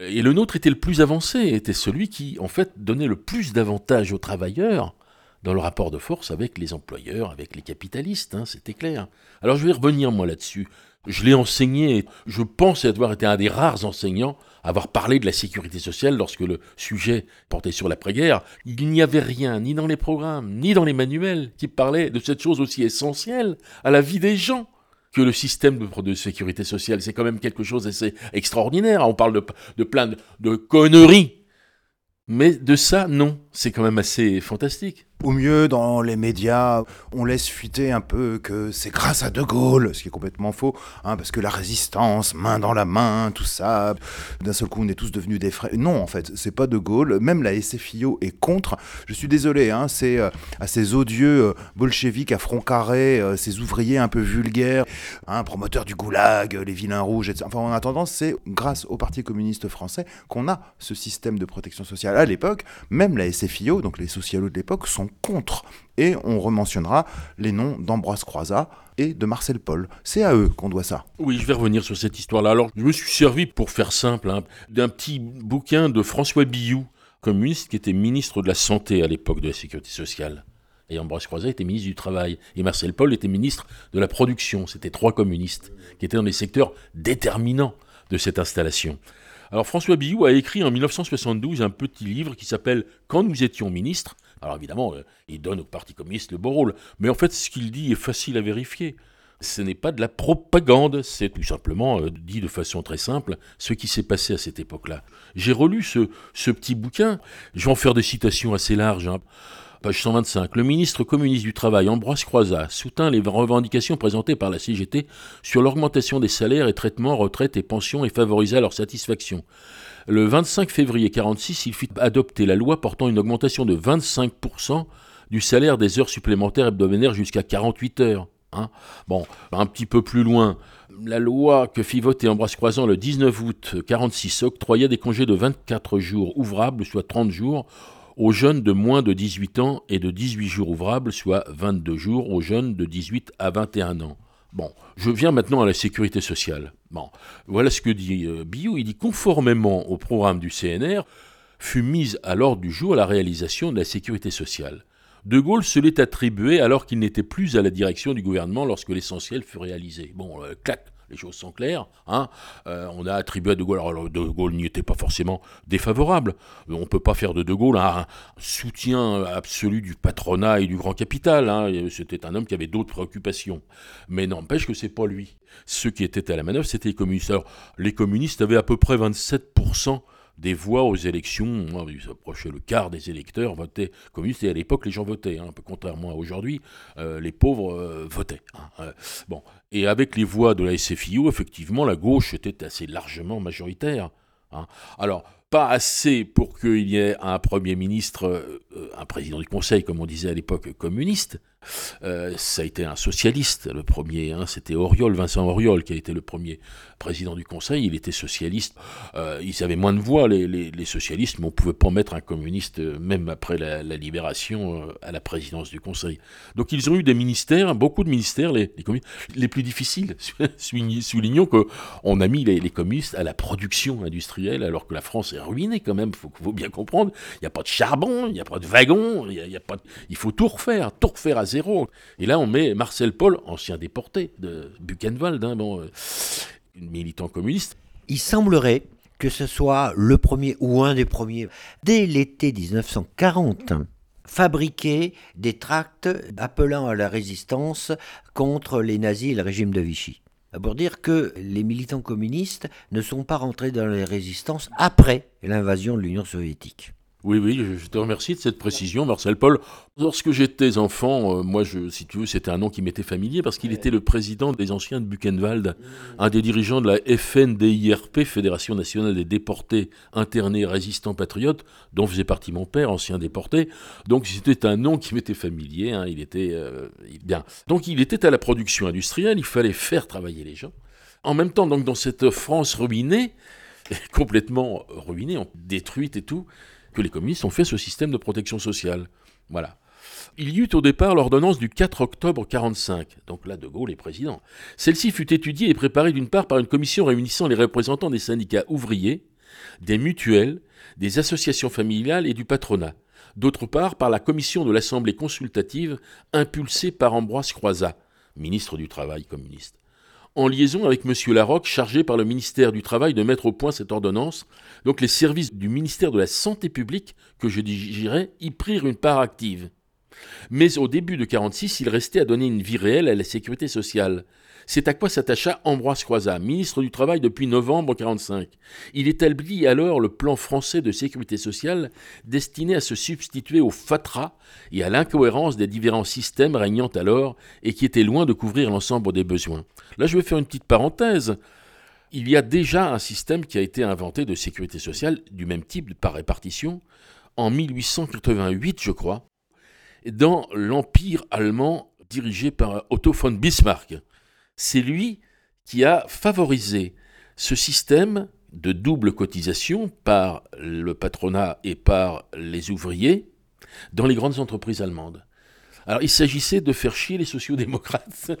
Et le nôtre était le plus avancé, était celui qui, en fait, donnait le plus d'avantages aux travailleurs dans le rapport de force avec les employeurs, avec les capitalistes, hein, c'était clair. Alors je vais revenir, moi, là-dessus. Je l'ai enseigné, je pense avoir été un des rares enseignants à avoir parlé de la sécurité sociale lorsque le sujet portait sur l'après-guerre. Il n'y avait rien, ni dans les programmes, ni dans les manuels, qui parlait de cette chose aussi essentielle à la vie des gens que le système de, sécurité sociale. C'est quand même quelque chose d'assez extraordinaire. On parle de, plein de conneries. Mais de ça, non. C'est quand même assez fantastique. Au mieux, dans les médias, on laisse fuiter un peu que c'est grâce à De Gaulle, ce qui est complètement faux, hein, parce que la résistance, main dans la main, tout ça, d'un seul coup, on est tous devenus des frères. Non, en fait, c'est pas De Gaulle. Même la SFIO est contre. Je suis désolé, hein, c'est euh, à ces odieux euh, bolcheviques à front carré, euh, ces ouvriers un peu vulgaires, hein, promoteurs du goulag, les vilains rouges, etc. Enfin, en attendant, c'est grâce au Parti communiste français qu'on a ce système de protection sociale. À l'époque, même la SFIO, donc les socialos de l'époque, sont contre. Et on rementionnera les noms d'Ambroise Croizat et de Marcel Paul. C'est à eux qu'on doit ça. Oui, je vais revenir sur cette histoire-là. Alors, je me suis servi, pour faire simple, hein, d'un petit bouquin de François Billou, communiste, qui était ministre de la Santé à l'époque de la Sécurité sociale. Et Ambroise Croizat était ministre du Travail. Et Marcel Paul était ministre de la Production. C'était trois communistes qui étaient dans des secteurs déterminants de cette installation. Alors François Billou a écrit en 1972 un petit livre qui s'appelle Quand nous étions ministres. Alors évidemment, euh, il donne au Parti communiste le beau rôle. Mais en fait, ce qu'il dit est facile à vérifier. Ce n'est pas de la propagande, c'est tout simplement, euh, dit de façon très simple, ce qui s'est passé à cette époque-là. J'ai relu ce, petit bouquin, je vais en faire des citations assez larges. Hein. Page 125. Le ministre communiste du Travail, Ambroise Croizat, soutint les revendications présentées par la CGT sur l'augmentation des salaires et traitements, retraites et pensions et favorisa leur satisfaction. Le 25 février 46, il fit adopter la loi portant une augmentation de 25% du salaire des heures supplémentaires hebdomadaires jusqu'à 48 heures. Hein. Bon, un petit peu plus loin, la loi que fit voter Ambroise Croizan le 19 août 46 octroyait des congés de 24 jours ouvrables, soit 30 jours, aux jeunes de moins de 18 ans et de 18 jours ouvrables, soit 22 jours aux jeunes de 18 à 21 ans. Bon, je viens maintenant à la sécurité sociale. Bon, voilà ce que dit euh, Biou. Il dit conformément au programme du CNR, fut mise à l'ordre du jour la réalisation de la sécurité sociale. De Gaulle se l'est attribué alors qu'il n'était plus à la direction du gouvernement lorsque l'essentiel fut réalisé. Bon, euh, clac, les choses sont claires. Hein euh, on a attribué à De Gaulle, alors De Gaulle n'y était pas forcément défavorable. On ne peut pas faire de De Gaulle un, soutien absolu du patronat et du grand capital. Hein. C'était un homme qui avait d'autres préoccupations. Mais n'empêche que c'est pas lui. Ceux qui étaient à la manœuvre, c'était les communistes. Alors, les communistes avaient à peu près 27% des voix aux élections. Il s'approchait le quart des électeurs votaient communistes. Et à l'époque, les gens votaient. Hein, contrairement à aujourd'hui, euh, les pauvres euh, votaient. Hein, euh, bon. Et avec les voix de la SFIO, effectivement, la gauche était assez largement majoritaire. Hein. Alors, pas assez pour qu'il y ait un Premier ministre, un président du Conseil, comme on disait à l'époque, communiste, euh, ça a été un socialiste, le premier, hein, c'était Auriol, Vincent Auriol, qui a été le premier président du Conseil, il était socialiste, euh, ils avaient moins de voix, les, socialistes, mais on ne pouvait pas mettre un communiste, euh, même après la, libération, à la présidence du Conseil. Donc ils ont eu des ministères, beaucoup de ministères, les, les, plus difficiles. Soulignons qu'on a mis les, communistes à la production industrielle, alors que la France est ruinée quand même, il faut, bien comprendre, il n'y a pas de charbon, il n'y a pas de wagon, il faut tout refaire, tout refaire à Et là, on met Marcel Paul, ancien déporté de Buchenwald, hein, euh, militant communiste. Il semblerait que ce soit le premier ou un des premiers, dès l'été 1940, fabriquer des tracts appelant à la résistance contre les nazis et le régime de Vichy. Pour dire que les militants communistes ne sont pas rentrés dans les résistances après l'invasion de l'Union soviétique. Oui, oui, je te remercie de cette précision, Marcel Paul. Lorsque j'étais enfant, euh, moi, je, si tu veux, c'était un nom qui m'était familier parce qu'il était le président des anciens de Buchenwald, un des dirigeants de la FNDIRP, Fédération nationale des déportés, internés, résistants, patriotes, dont faisait partie mon père, ancien déporté. Donc c'était un nom qui m'était familier, hein, il était euh, bien. Donc il était à la production industrielle, il fallait faire travailler les gens. En même temps, donc dans cette France ruinée, complètement ruinée, détruite et tout, que les communistes ont fait ce système de protection sociale. Voilà. Il y eut au départ l'ordonnance du 4 octobre 45, donc là De Gaulle est président. Celle-ci fut étudiée et préparée d'une part par une commission réunissant les représentants des syndicats ouvriers, des mutuelles, des associations familiales et du patronat, d'autre part par la commission de l'Assemblée consultative impulsée par Ambroise Croizat, ministre du Travail communiste en liaison avec M. Larocque, chargé par le ministère du Travail de mettre au point cette ordonnance. Donc les services du ministère de la Santé publique, que je dirais, y prirent une part active. Mais au début de 1946, il restait à donner une vie réelle à la sécurité sociale. C'est à quoi s'attacha Ambroise Croizat, ministre du Travail depuis novembre 1945. Il établit alors le plan français de sécurité sociale destiné à se substituer au fatras et à l'incohérence des différents systèmes régnant alors et qui étaient loin de couvrir l'ensemble des besoins. Là, je vais faire une petite parenthèse. Il y a déjà un système qui a été inventé de sécurité sociale du même type par répartition en 1888, je crois, dans l'Empire allemand dirigé par Otto von Bismarck c'est lui qui a favorisé ce système de double cotisation par le patronat et par les ouvriers dans les grandes entreprises allemandes. Alors il s'agissait de faire chier les sociodémocrates,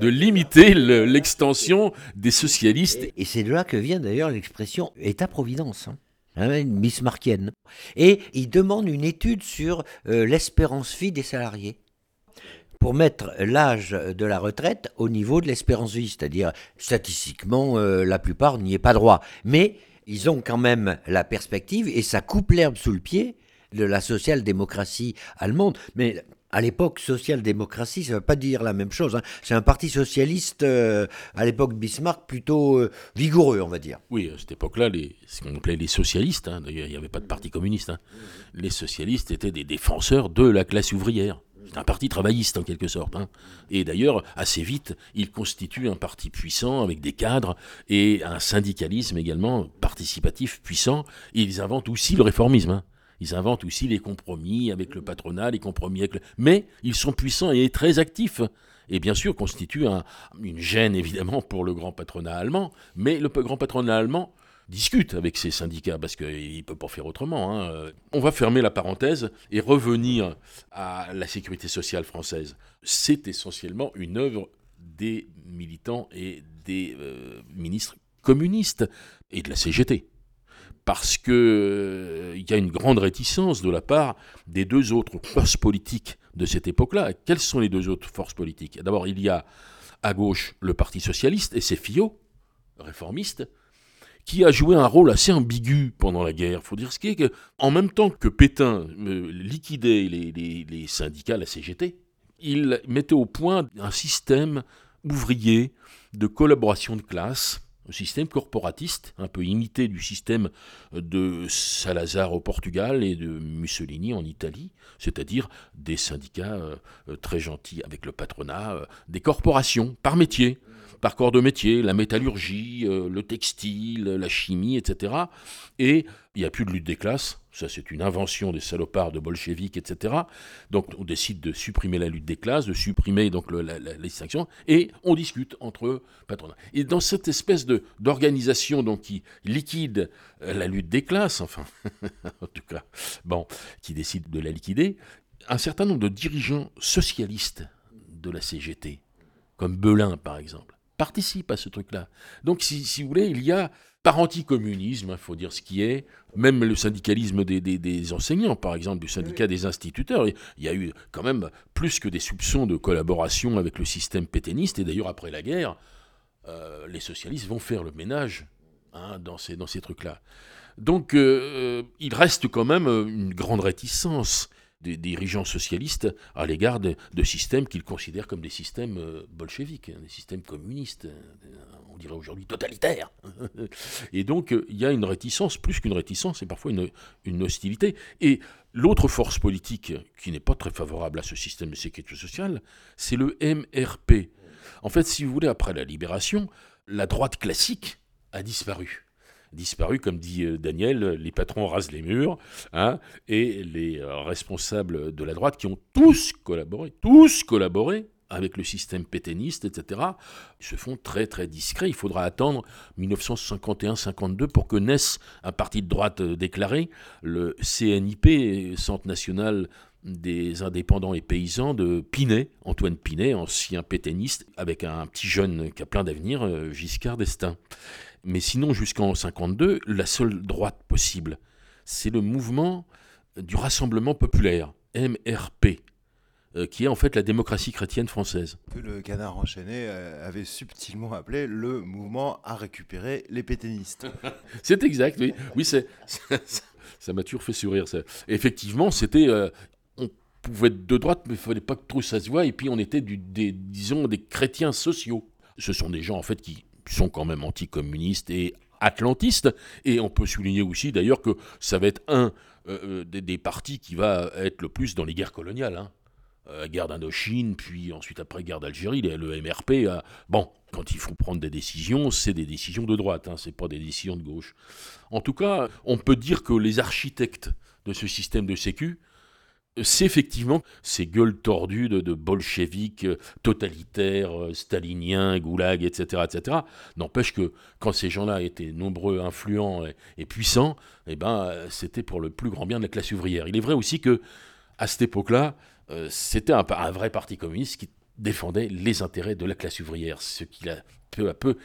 de limiter l'extension des socialistes. Et, c'est de là que vient d'ailleurs l'expression État-providence. Hein. Hein, bismarckienne. Et il demande une étude sur euh, l'espérance vie des salariés pour mettre l'âge de la retraite au niveau de l'espérance vie, c'est-à-dire statistiquement, euh, la plupart n'y est pas droit. Mais ils ont quand même la perspective et ça coupe l'herbe sous le pied de la social-démocratie allemande. Mais à l'époque, social-démocratie, ça ne veut pas dire la même chose. Hein. C'est un parti socialiste, euh, à l'époque Bismarck, plutôt euh, vigoureux, on va dire. Oui, à cette époque-là, ce qu'on appelait les socialistes, hein, il n'y avait pas de parti communiste, hein. les socialistes étaient des défenseur de la classe ouvrière. C'est un parti travailliste en quelque sorte. Hein. Et d'ailleurs, assez vite, il constitue un parti puissant avec des cadres et un syndicalisme également participatif puissant. ils inventent aussi le réformisme. Hein. Ils inventent aussi les compromis avec le patronat, les compromis avec le... Mais ils sont puissants et très actifs. Et bien sûr constituent un- une gêne évidemment pour le grand patronat allemand. Mais le grand patronat allemand discute avec ses syndicats parce qu'il ne peut pas faire autrement. hein. On va fermer la parenthèse et revenir à la sécurité sociale française. C'est essentiellement une œuvre des militants et des euh, ministres communistes et de la CGT. Parce que euh, y a une grande réticence de la part des deux autres forces politiques de cette époque-là. Quelles sont les deux autres forces politiques? D'abord, il y a à gauche le Parti socialiste et ses fillots réformistes, qui a joué un rôle assez ambigu pendant la guerre. faut dire ce qui est que, en même temps que Pétain euh, liquidait les, les- syndicats, la CGT, il mettait au point un système ouvrier de collaboration de classe, un système corporatiste, un peu imité du système de Salazar au Portugal et de Mussolini en Italie, c'est-à-dire des syndicats euh, très gentils avec le patronat, euh, des corporations par métier par corps de métier, la métallurgie, euh, le textile, la chimie, etc. Et il n'y a plus de lutte des classes, ça c'est une invention des salopards de bolcheviques, etc. Donc on décide de supprimer la lutte des classes, de supprimer donc la, distinction, et on discute entre patronats. Et dans cette espèce d'organisation qui liquide euh, la lutte des classes, enfin, en tout cas, bon, qui décide de la liquider, un certain nombre de dirigeants socialistes de la CGT, comme Belin par exemple, participent à ce truc-là. Donc si, si vous voulez, il y a par anticommunisme, il faut dire ce qui est, même le syndicalisme des, des- des enseignants, par exemple, du syndicat des instituteurs, il y a eu quand même plus que des soupçons de collaboration avec le système pétainiste, et d'ailleurs après la guerre, euh, les socialistes vont faire le ménage hein, dans ces, dans ces trucs-là. Donc euh, euh, il reste quand même une grande réticence des dirigeants socialistes à l'égard de, systèmes qu'ils considèrent comme des systèmes euh, bolcheviques, hein, des systèmes communistes, euh, on dirait aujourd'hui totalitaires. Et donc euh, il y a une réticence, plus qu'une réticence, et parfois une, une hostilité. Et l'autre force politique qui n'est pas très favorable à ce système de sécurité sociale, c'est le MRP. En fait, si vous voulez, après la libération, la droite classique a disparu disparu, comme dit euh, Daniel, les patrons rasent les murs, hein, et les euh, responsables de la droite qui ont tous collaboré, tous collaboré avec le système pétainiste, etc., se font très très discrets. Il faudra attendre 1951-52 pour que naisse un parti de droite euh, déclaré, le CNIP, Centre national des indépendants et paysans de Pinet, Antoine Pinet, ancien pétainiste, avec un petit jeune qui a plein d'avenir, Giscard d'Estaing. Mais sinon, jusqu'en 52, la seule droite possible, c'est le mouvement du Rassemblement populaire, MRP, euh, qui est en fait la démocratie chrétienne française. Que le canard enchaîné euh, avait subtilement appelé le mouvement à récupérer les pétainistes. C'est exact, oui. Oui, c'est, ça, ça m'a toujours fait sourire. Ça. Effectivement, c'était. euh, on pouvait être de droite, mais il fallait pas que trop ça se voie. Et puis, on était, du, des, disons, des chrétiens sociaux. Ce sont des gens, en fait, qui sont quand même anticommunistes et atlantistes. Et on peut souligner aussi, d'ailleurs, que ça va être un euh, des, des partis qui va être le plus dans les guerres coloniales. Hein. Euh, guerre d'Indochine, puis ensuite après guerre d'Algérie, le MRP, bon, quand il faut prendre des décisions, c'est des décisions de droite, hein, c'est pas des décisions de gauche. En tout cas, on peut dire que les architectes de ce système de sécu, euh, c'est effectivement ces gueules tordues de, de bolcheviques euh, totalitaires, euh, staliniens, goulag, etc., etc. N'empêche que quand ces gens-là étaient nombreux, influents et, puissants, eh ben, euh, c'était pour le plus grand bien de la classe ouvrière. Il est vrai aussi que à cette époque-là, c'était un, un vrai parti communiste qui défendait les intérêts de la classe ouvrière, ce qu'il a peu à peu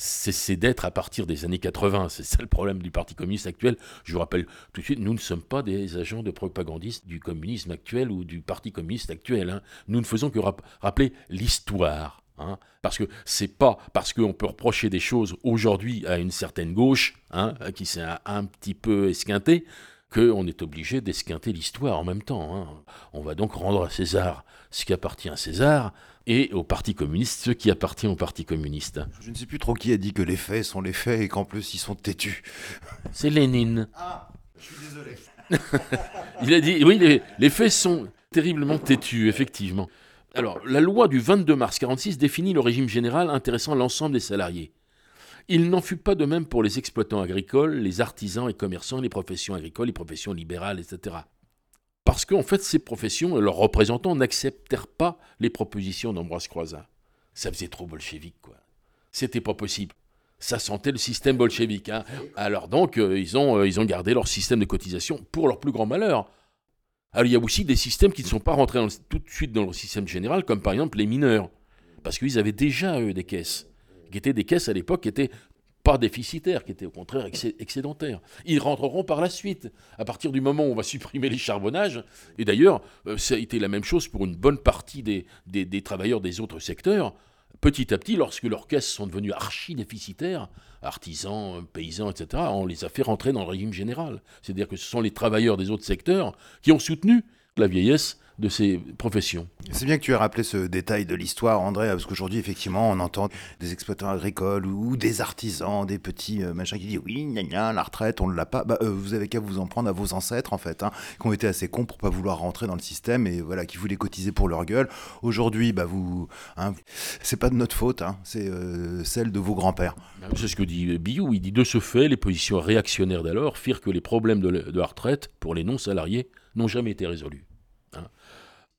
cessé d'être à partir des années 80. C'est ça le problème du Parti communiste actuel. Je vous rappelle tout de suite, nous ne sommes pas des agents de propagandistes du communisme actuel ou du Parti communiste actuel. hein. Nous ne faisons que rap- rappeler l'histoire. hein. parce que c'est pas parce qu'on peut reprocher des choses aujourd'hui à une certaine gauche, hein, qui s'est un, petit peu esquintée, qu'on est obligé d'esquinter l'histoire en même temps. On va donc rendre à César ce qui appartient à César et au Parti communiste ce qui appartient au Parti communiste. Je ne sais plus trop qui a dit que les faits sont les faits et qu'en plus ils sont têtus. C'est Lénine. Ah, je suis désolé. Il a dit, oui, les, les faits sont terriblement têtus, effectivement. Alors, la loi du 22 mars 46 définit le régime général intéressant l'ensemble des salariés. Il n'en fut pas de même pour les exploitants agricoles, les artisans et commerçants, les professions agricoles, les professions libérales, etc. Parce qu'en fait, ces professions et leurs représentants n'acceptèrent pas les propositions d'Ambroise Croizat. Ça faisait trop bolchevique, quoi. C'était pas possible. Ça sentait le système bolchevique. Hein. Alors donc, euh, ils, ont, euh, ils ont gardé leur système de cotisation pour leur plus grand malheur. Alors il y a aussi des systèmes qui ne sont pas rentrés tout de suite dans le système général, comme par exemple les mineurs. Parce qu'ils avaient déjà, eux, des caisses. Qui étaient des caisses à l'époque qui étaient pas déficitaires, qui étaient au contraire excédentaires. Ils rentreront par la suite, à partir du moment où on va supprimer les charbonnages. Et d'ailleurs, euh, ça a été la même chose pour une bonne partie des, des travailleurs des autres secteurs petit à petit, lorsque leurs caisses sont devenues archi-déficitaires, artisans, paysans, etc., on les a fait rentrer dans le régime général. C'est-à-dire que ce sont les travailleurs des autres secteurs qui ont soutenu la vieillesse de ces professions. C'est bien que tu aies rappelé ce détail de l'histoire, André, parce qu'aujourd'hui, effectivement, on entend des exploitants agricoles ou des artisans, des petits euh, machins qui disent oui, gna gna, la retraite, on ne l'a pas. Bah, euh, vous avez qu'à vous en prendre à vos ancêtres, en fait, hein, qui ont été assez cons pour pas vouloir rentrer dans le système et voilà, qui voulaient cotiser pour leur gueule. Aujourd'hui, bah, vous, hein, c'est pas de notre faute, hein, c'est euh, celle de vos grands-pères. Bah, c'est ce que dit Billou. Il dit de ce fait, les positions réactionnaires d'alors firent que les problèmes de la retraite pour les non-salariés n'ont jamais été résolus.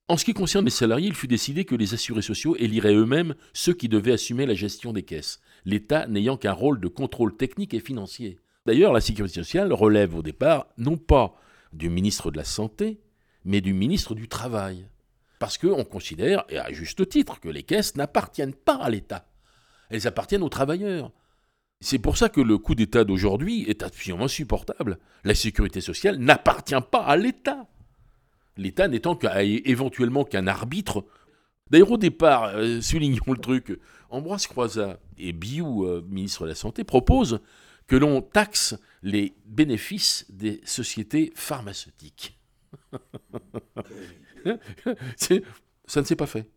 En ce qui concerne les salariés, il fut décidé que les assurés sociaux éliraient eux-mêmes ceux qui devaient assumer la gestion des caisses, l'État n'ayant qu'un rôle de contrôle technique et financier. D'ailleurs, la sécurité sociale relève au départ non pas du ministre de la Santé, mais du ministre du Travail. Parce qu'on considère, et à juste titre, que les caisses n'appartiennent pas à l'État. Elles appartiennent aux travailleurs. C'est pour ça que le coup d'État d'aujourd'hui est absolument insupportable. La sécurité sociale n'appartient pas à l'État l'État n'étant éventuellement qu'un arbitre. D'ailleurs, au départ, euh, soulignons le truc, Ambroise Croizat et Biou, euh, ministre de la Santé, proposent que l'on taxe les bénéfices des sociétés pharmaceutiques. ça ne s'est pas fait.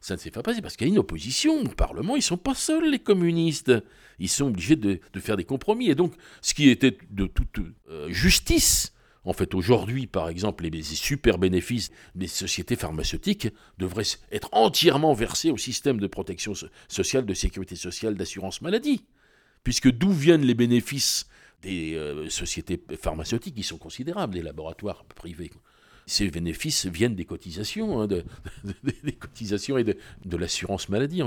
Ça ne s'est pas passé parce qu'il y a une opposition au Parlement. Ils ne sont pas seuls, les communistes. Ils sont obligés de, faire des compromis. Et donc, ce qui était de toute euh, justice, en fait, aujourd'hui, par exemple, les, super bénéfices des sociétés pharmaceutiques devraient être entièrement versés au système de protection sociale, de sécurité sociale, d'assurance maladie. Puisque d'où viennent les bénéfices des euh, sociétés pharmaceutiques qui sont considérables, des laboratoires privés? Ces bénéfices viennent des cotisations, hein, des cotisations et de, l'assurance maladie.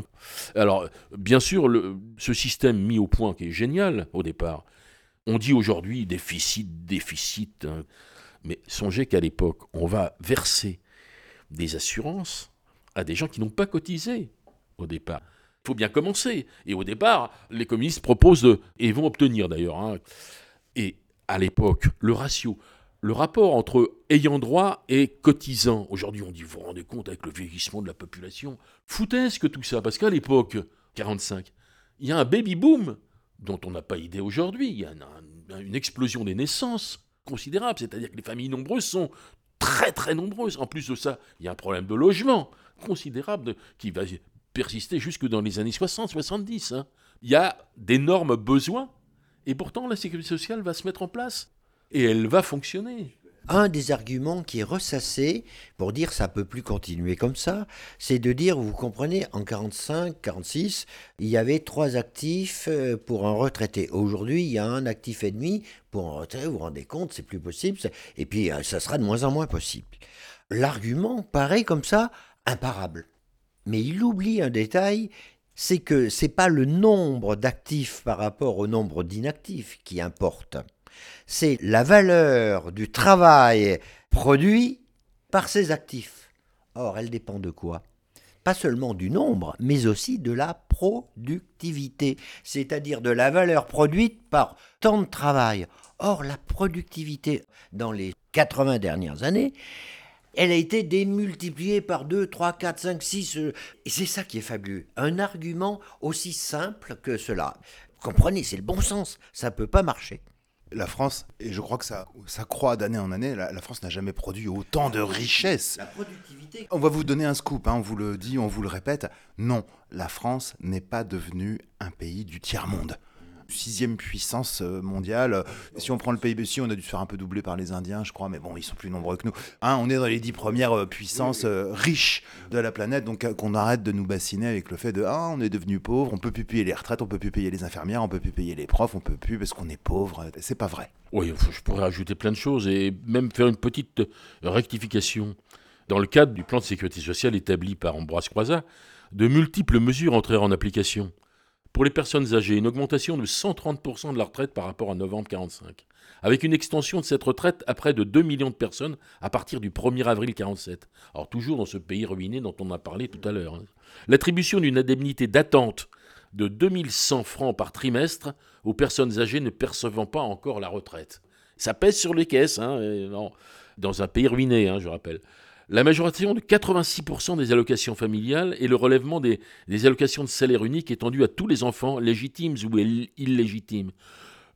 Alors, bien sûr, ce système mis au point qui est génial au départ, on dit aujourd'hui déficit, déficit, hein. mais songez qu'à l'époque, on va verser des assurances à des gens qui n'ont pas cotisé au départ. Il faut bien commencer. Et au départ, les communistes proposent, et vont obtenir d'ailleurs, hein. et à l'époque, le ratio, le rapport entre ayant droit et cotisant. Aujourd'hui, on dit, vous vous rendez compte avec le vieillissement de la population Foutesque tout ça, parce qu'à l'époque, 45, il y a un baby-boom dont on n'a pas idée aujourd'hui. Il y a une, explosion des naissances considérable, c'est-à-dire que les familles nombreuses sont très très nombreuses. En plus de ça, il y a un problème de logement considérable qui va persister jusque dans les années 60-70. Hein. Il y a d'énormes besoins et pourtant la sécurité sociale va se mettre en place et elle va fonctionner un des arguments qui est ressassé pour dire ça peut plus continuer comme ça, c'est de dire, vous comprenez, en 45, 46, il y avait trois actifs euh, pour un retraité. Aujourd'hui, il y a un actif et demi pour un retraité. Vous vous rendez compte, c'est plus possible. Et puis, euh, ça sera de moins en moins possible. L'argument paraît comme ça imparable. Mais il oublie un détail, c'est que c'est pas le nombre d'actifs par rapport au nombre d'inactifs qui importe c'est la valeur du travail produit par ses actifs. Or, elle dépend de quoi? Pas seulement du nombre, mais aussi de la productivité, c'est-à-dire de la valeur produite par tant de travail. Or, la productivité dans les 80 dernières années, elle a été démultipliée par 2, 3, 4, 5, 6. Et c'est ça qui est fabuleux. Un argument aussi simple que cela. Comprenez, c'est le bon sens. Ça ne peut pas marcher la France, et je crois que ça, ça croît d'année en année, la, France n'a jamais produit autant de richesses. La productivité. On va vous donner un scoop, hein, on vous le dit, on vous le répète. Non, la France n'est pas devenue un pays du tiers-monde. Sixième puissance euh, mondiale. Si on prend le PIB, si on a dû se faire un peu doubler par les Indiens, je crois, mais bon, ils sont plus nombreux que nous. Hein, on est dans les dix premières euh, puissances euh, riches de la planète, donc qu'on arrête de nous bassiner avec le fait de ah, on est devenu pauvre, on peut plus payer les retraites, on peut plus payer les infirmières, on peut plus payer les profs, on peut plus parce qu'on est pauvre. C'est pas vrai. Oui, je pourrais ajouter plein de choses et même faire une petite rectification. Dans le cadre du plan de sécurité sociale établi par Ambroise Croizat, de multiples mesures entrèrent en application. Pour les personnes âgées, une augmentation de 130% de la retraite par rapport à novembre 45, avec une extension de cette retraite à près de 2 millions de personnes à partir du 1er avril 47. Alors toujours dans ce pays ruiné dont on a parlé tout à l'heure. hein. L'attribution d'une indemnité d'attente de 2100 francs par trimestre aux personnes âgées ne percevant pas encore la retraite. Ça pèse sur les caisses, hein, dans un pays ruiné, hein, je rappelle. La majoration de 86% des allocations familiales et le relèvement des, allocations de salaire unique étendues à tous les enfants, légitimes ou ill- illégitimes.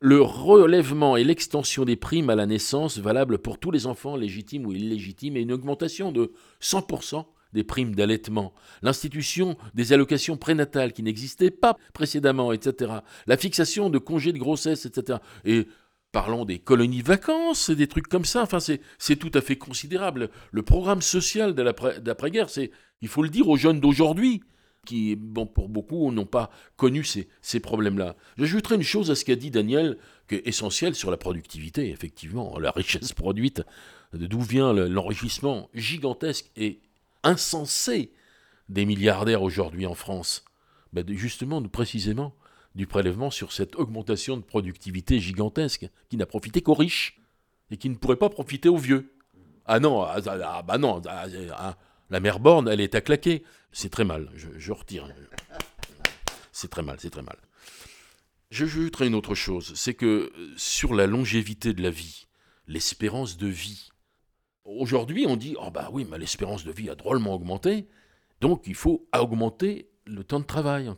Le relèvement et l'extension des primes à la naissance valables pour tous les enfants légitimes ou illégitimes et une augmentation de 100% des primes d'allaitement, l'institution des allocations prénatales qui n'existaient pas précédemment, etc., la fixation de congés de grossesse, etc. Et parlons des colonies vacances, et des trucs comme ça, enfin c'est tout à fait considérable. Le programme social de d'après-guerre, c'est, il faut le dire aux jeunes d'aujourd'hui, qui, bon, pour beaucoup, n'ont pas connu ces, ces problèmes-là. J'ajouterai une chose à ce qu'a dit Daniel, qui est essentielle sur la productivité, effectivement, la richesse produite, de d'où vient le- l'enrichissement gigantesque et insensé des milliardaires aujourd'hui en France. Ben, de- justement, de- précisément, du prélèvement sur cette augmentation de productivité gigantesque qui n'a profité qu'aux riches et qui ne pourrait pas profiter aux vieux. Ah non, ah, ah, ah, bah non, ah, ah, la mère Borne, elle est à claquer. C'est très mal, je, retire. C'est très mal, c'est très mal. Je j'ajouterai une autre chose, c'est que euh, sur la longévité de la vie, l'espérance de vie, aujourd'hui on dit, oh bah oui, mais l'espérance de vie a drôlement augmenté, donc il faut augmenter le temps de travail.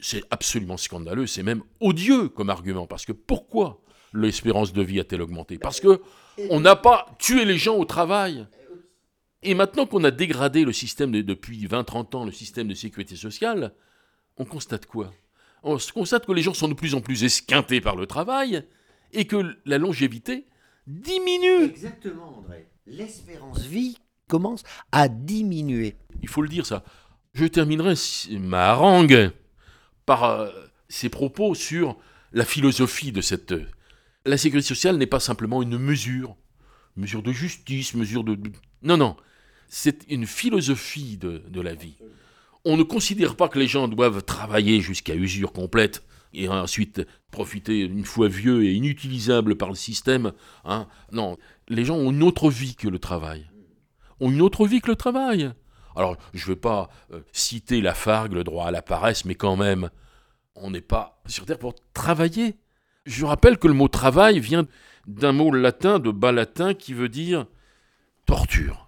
C'est absolument scandaleux, c'est même odieux comme argument, parce que pourquoi l'espérance de vie a-t-elle augmenté? Parce que on n'a pas tué les gens au travail. Et maintenant qu'on a dégradé le système de- depuis 20-30 ans, le système de sécurité sociale, on constate quoi? On constate que les gens sont de plus en plus esquintés par le travail et que la longévité diminue. Exactement, André. L'espérance vie commence à diminuer. Il faut le dire ça. Je terminerai ma harangue par euh, ces propos sur la philosophie de cette... euh, La sécurité sociale n'est pas simplement une mesure, mesure de justice, mesure de... de- Non, non, c'est une philosophie de, de la vie. On ne considère pas que les gens doivent travailler jusqu'à usure complète et ensuite profiter une fois vieux et inutilisable par le système. hein. Non, les gens ont une autre vie que le travail. Ont une autre vie que le travail. Alors, je ne vais pas euh, citer la fargue, le droit à la paresse, mais quand même, on n'est pas sur Terre pour travailler. Je rappelle que le mot travail vient d'un mot latin, de bas latin, qui veut dire torture.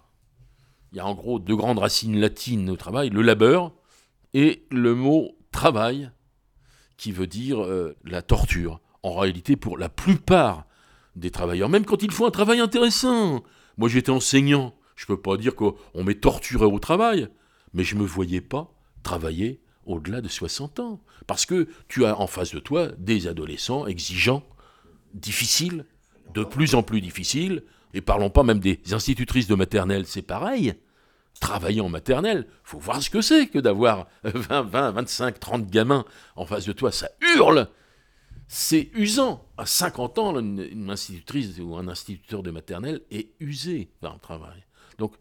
Il y a en gros deux grandes racines latines au travail, le labeur et le mot travail, qui veut dire euh, la torture. En réalité, pour la plupart des travailleurs, même quand ils font un travail intéressant. Moi, j'étais enseignant. Je peux pas dire qu'on m'est torturé au travail, mais je me voyais pas travailler au-delà de 60 ans. Parce que tu as en face de toi des adolescents exigeants, difficiles, de plus en plus difficiles, et parlons pas même des institutrices de maternelle, c'est pareil. Travailler en maternelle, faut voir ce que c'est que d'avoir 20, 20, 25, 30 gamins en face de toi, ça hurle c'est usant. À 50 ans, une, une institutrice ou un instituteur de maternelle est usé par le travail. Donc,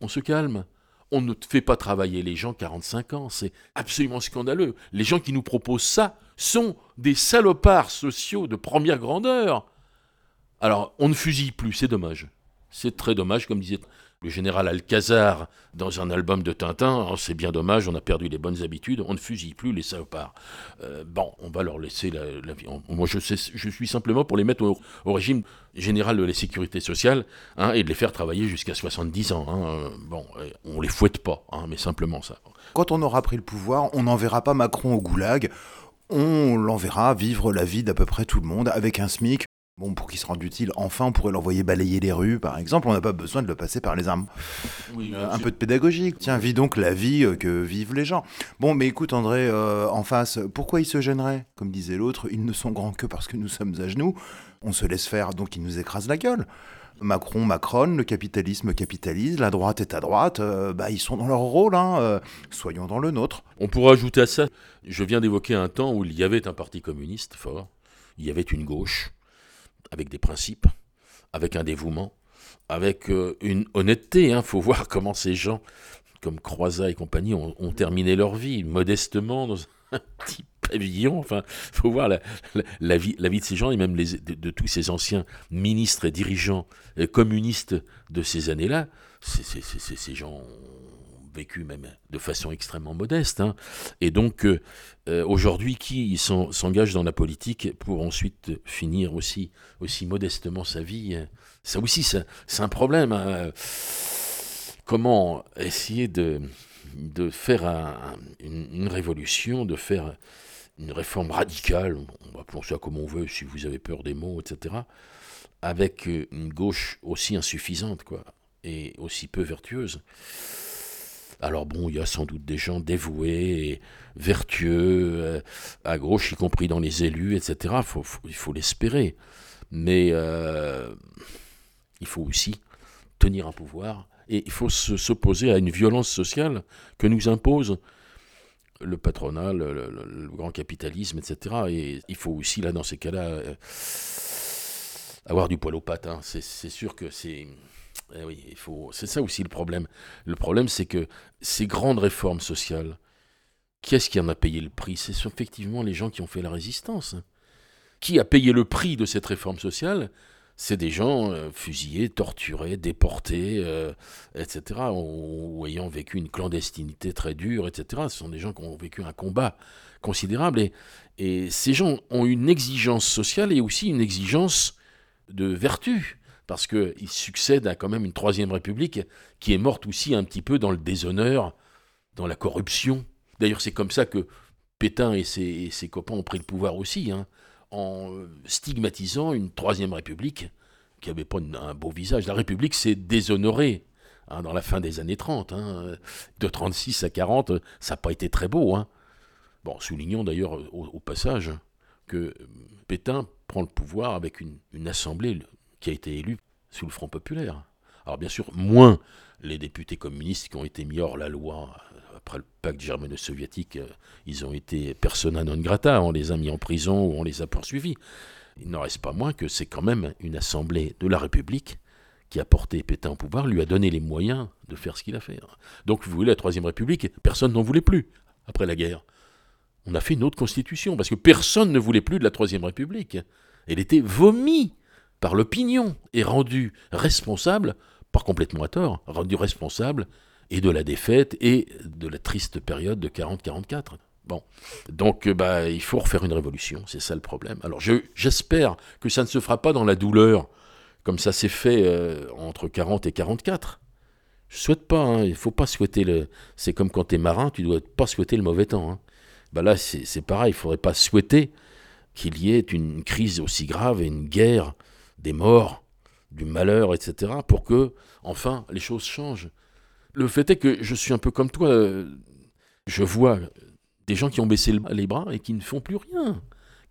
on se calme. On ne fait pas travailler les gens 45 ans. C'est absolument scandaleux. Les gens qui nous proposent ça sont des salopards sociaux de première grandeur. Alors, on ne fusille plus, c'est dommage. C'est très dommage, comme disait le général Alcazar dans un album de Tintin. Oh, c'est bien dommage, on a perdu les bonnes habitudes, on ne fusille plus les salopards. Euh, bon, on va leur laisser la, vie. Moi, je, suis simplement pour les mettre au, régime général de la sécurité sociale hein, et de les faire travailler jusqu'à 70 ans. hein. Bon, euh, on les fouette pas, hein, mais simplement ça. Quand on aura pris le pouvoir, on n'enverra pas Macron au goulag, on l'enverra vivre la vie d'à peu près tout le monde avec un SMIC Bon, pour qu'il se rende utile, enfin, on pourrait l'envoyer balayer les rues, par exemple. On n'a pas besoin de le passer par les armes. Oui, Euh, un peu de pédagogique. Tiens, vis donc la vie euh, que vivent les gens. Bon, mais écoute, André, euh, en face, pourquoi ils se gêneraient? Comme disait l'autre, ils ne sont grands que parce que nous sommes à genoux. On se laisse faire, donc ils nous écrasent la gueule. Macron, Macron, le capitalisme capitalise, la droite est à droite, euh, bah, ils sont dans leur rôle, hein, euh, soyons dans le nôtre. On pourrait ajouter à ça, je viens d'évoquer un temps où il y avait un parti communiste fort, il y avait une gauche, avec des principes, avec un dévouement, avec euh, une honnêteté. Il faut voir comment ces gens, comme Croizat et compagnie, ont, terminé leur vie modestement dans un petit pavillon. Enfin, faut voir la, vie, la vie de ces gens et même de, tous ces anciens ministres et dirigeants euh, communistes de ces années-là. C'est- ces gens vécu même de façon extrêmement modeste. hein. Et donc, euh, euh, aujourd'hui, qui s'en- s'engage dans la politique pour ensuite finir aussi, aussi modestement sa vie euh, Ça aussi, c'est un problème. hein. Comment essayer de, de faire un- un- une, révolution, de faire une réforme radicale, on va appelons ça comme on veut, si vous avez peur des mots, etc., avec une gauche aussi insuffisante, quoi, et aussi peu vertueuse. Alors bon, il y a sans doute des gens dévoués vertueux euh, à gauche, y compris dans les élus, etc. Il faut l'espérer. Mais euh, il faut aussi tenir un pouvoir et il faut se- s'opposer à une violence sociale que nous impose le patronat, le, grand capitalisme, etc. Et il faut aussi, là, dans ces cas-là, euh, avoir du poil aux pattes. hein. C'est sûr que c'est... eh oui, il faut. C'est ça aussi le problème. Le problème, c'est que ces grandes réformes sociales, qui est-ce qui en a payé le prix? Ce sont effectivement les gens qui ont fait la résistance. Qui a payé le prix de cette réforme sociale? C'est des gens euh, fusillés, torturés, déportés, euh, etc., ou, ayant vécu une clandestinité très dure, etc. Ce sont des gens qui ont vécu un combat considérable. Et ces gens ont une exigence sociale et aussi une exigence de vertu parce qu'il succède à quand même une troisième république qui est morte aussi un petit peu dans le déshonneur, dans la corruption. D'ailleurs, c'est comme ça que Pétain et ses, copains ont pris le pouvoir aussi, hein, en euh, stigmatisant une troisième république qui n'avait pas un beau visage. La république s'est déshonorée hein, dans la fin des années 30. hein. De 36 à 40, ça n'a pas été très beau. Bon, soulignons d'ailleurs au, au passage que euh, Pétain prend le pouvoir avec une assemblée qui a été élue sous le Front populaire. Alors bien sûr, moins les députés communistes qui ont été mis hors la loi euh, après le pacte germano-soviétique, euh, ils ont été persona non grata, on les a mis en prison ou on les a poursuivis. Il n'en reste pas moins que c'est quand même une assemblée de la République qui a porté Pétain au pouvoir, lui a donné les moyens de faire ce qu'il a fait. Donc vous voulez la Troisième République, personne n'en voulait plus après la guerre. On a fait une autre constitution, parce que personne ne voulait plus de la Troisième République. Elle était vomi par l'opinion et rendue responsable, pas complètement à tort, rendue responsable et de la défaite et de la triste période de 40-44. Bon, donc euh, bah, il faut refaire une révolution, c'est ça le problème. Alors je- j'espère que ça ne se fera pas dans la douleur, comme ça s'est fait euh, entre 40 et 44. Je souhaite pas, hein, il faut pas souhaiter le... C'est comme quand tu es marin, tu dois pas souhaiter le mauvais temps. hein. Bah là, c'est c'est pareil, il faudrait pas souhaiter qu'il y ait une crise aussi grave et une guerre, des morts, du malheur, etc., pour que, enfin, les choses changent. Le fait est que je suis un peu comme toi, euh, je vois des gens qui ont baissé le- les bras et qui ne font plus rien.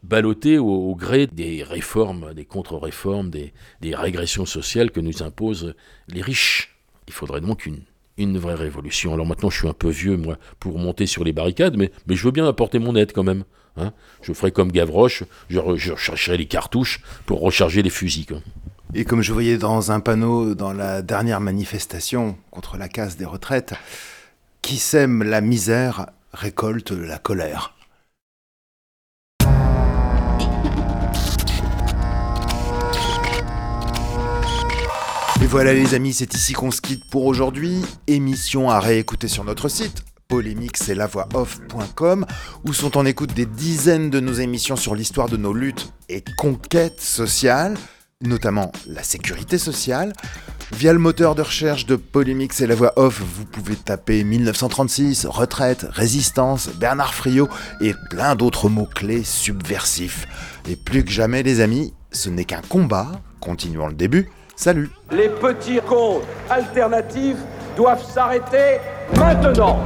Ballottés au, gré des réformes, des contre-réformes, des, des régressions sociales que nous imposent les riches. Il faudrait donc une, une vraie révolution. Alors maintenant, je suis un peu vieux, moi, pour monter sur les barricades, mais, mais je veux bien apporter mon aide quand même. Hein. Je ferai comme Gavroche, je, je chercherai les cartouches pour recharger les fusils. Et comme je voyais dans un panneau dans la dernière manifestation contre la casse des retraites, qui sème la misère récolte la colère. Et voilà les amis, c'est ici qu'on se quitte pour aujourd'hui. Émission à réécouter sur notre site polémique c'est la voix off.com où sont en écoute des dizaines de nos émissions sur l'histoire de nos luttes et conquêtes sociales, notamment la sécurité sociale. Via le moteur de recherche de Polémique c'est la voix off, vous pouvez taper 1936, retraite, résistance, Bernard Friot et plein d'autres mots-clés subversifs. Et plus que jamais les amis, ce n'est qu'un combat, continuons le début, salut Les petits comptes alternatifs doivent s'arrêter maintenant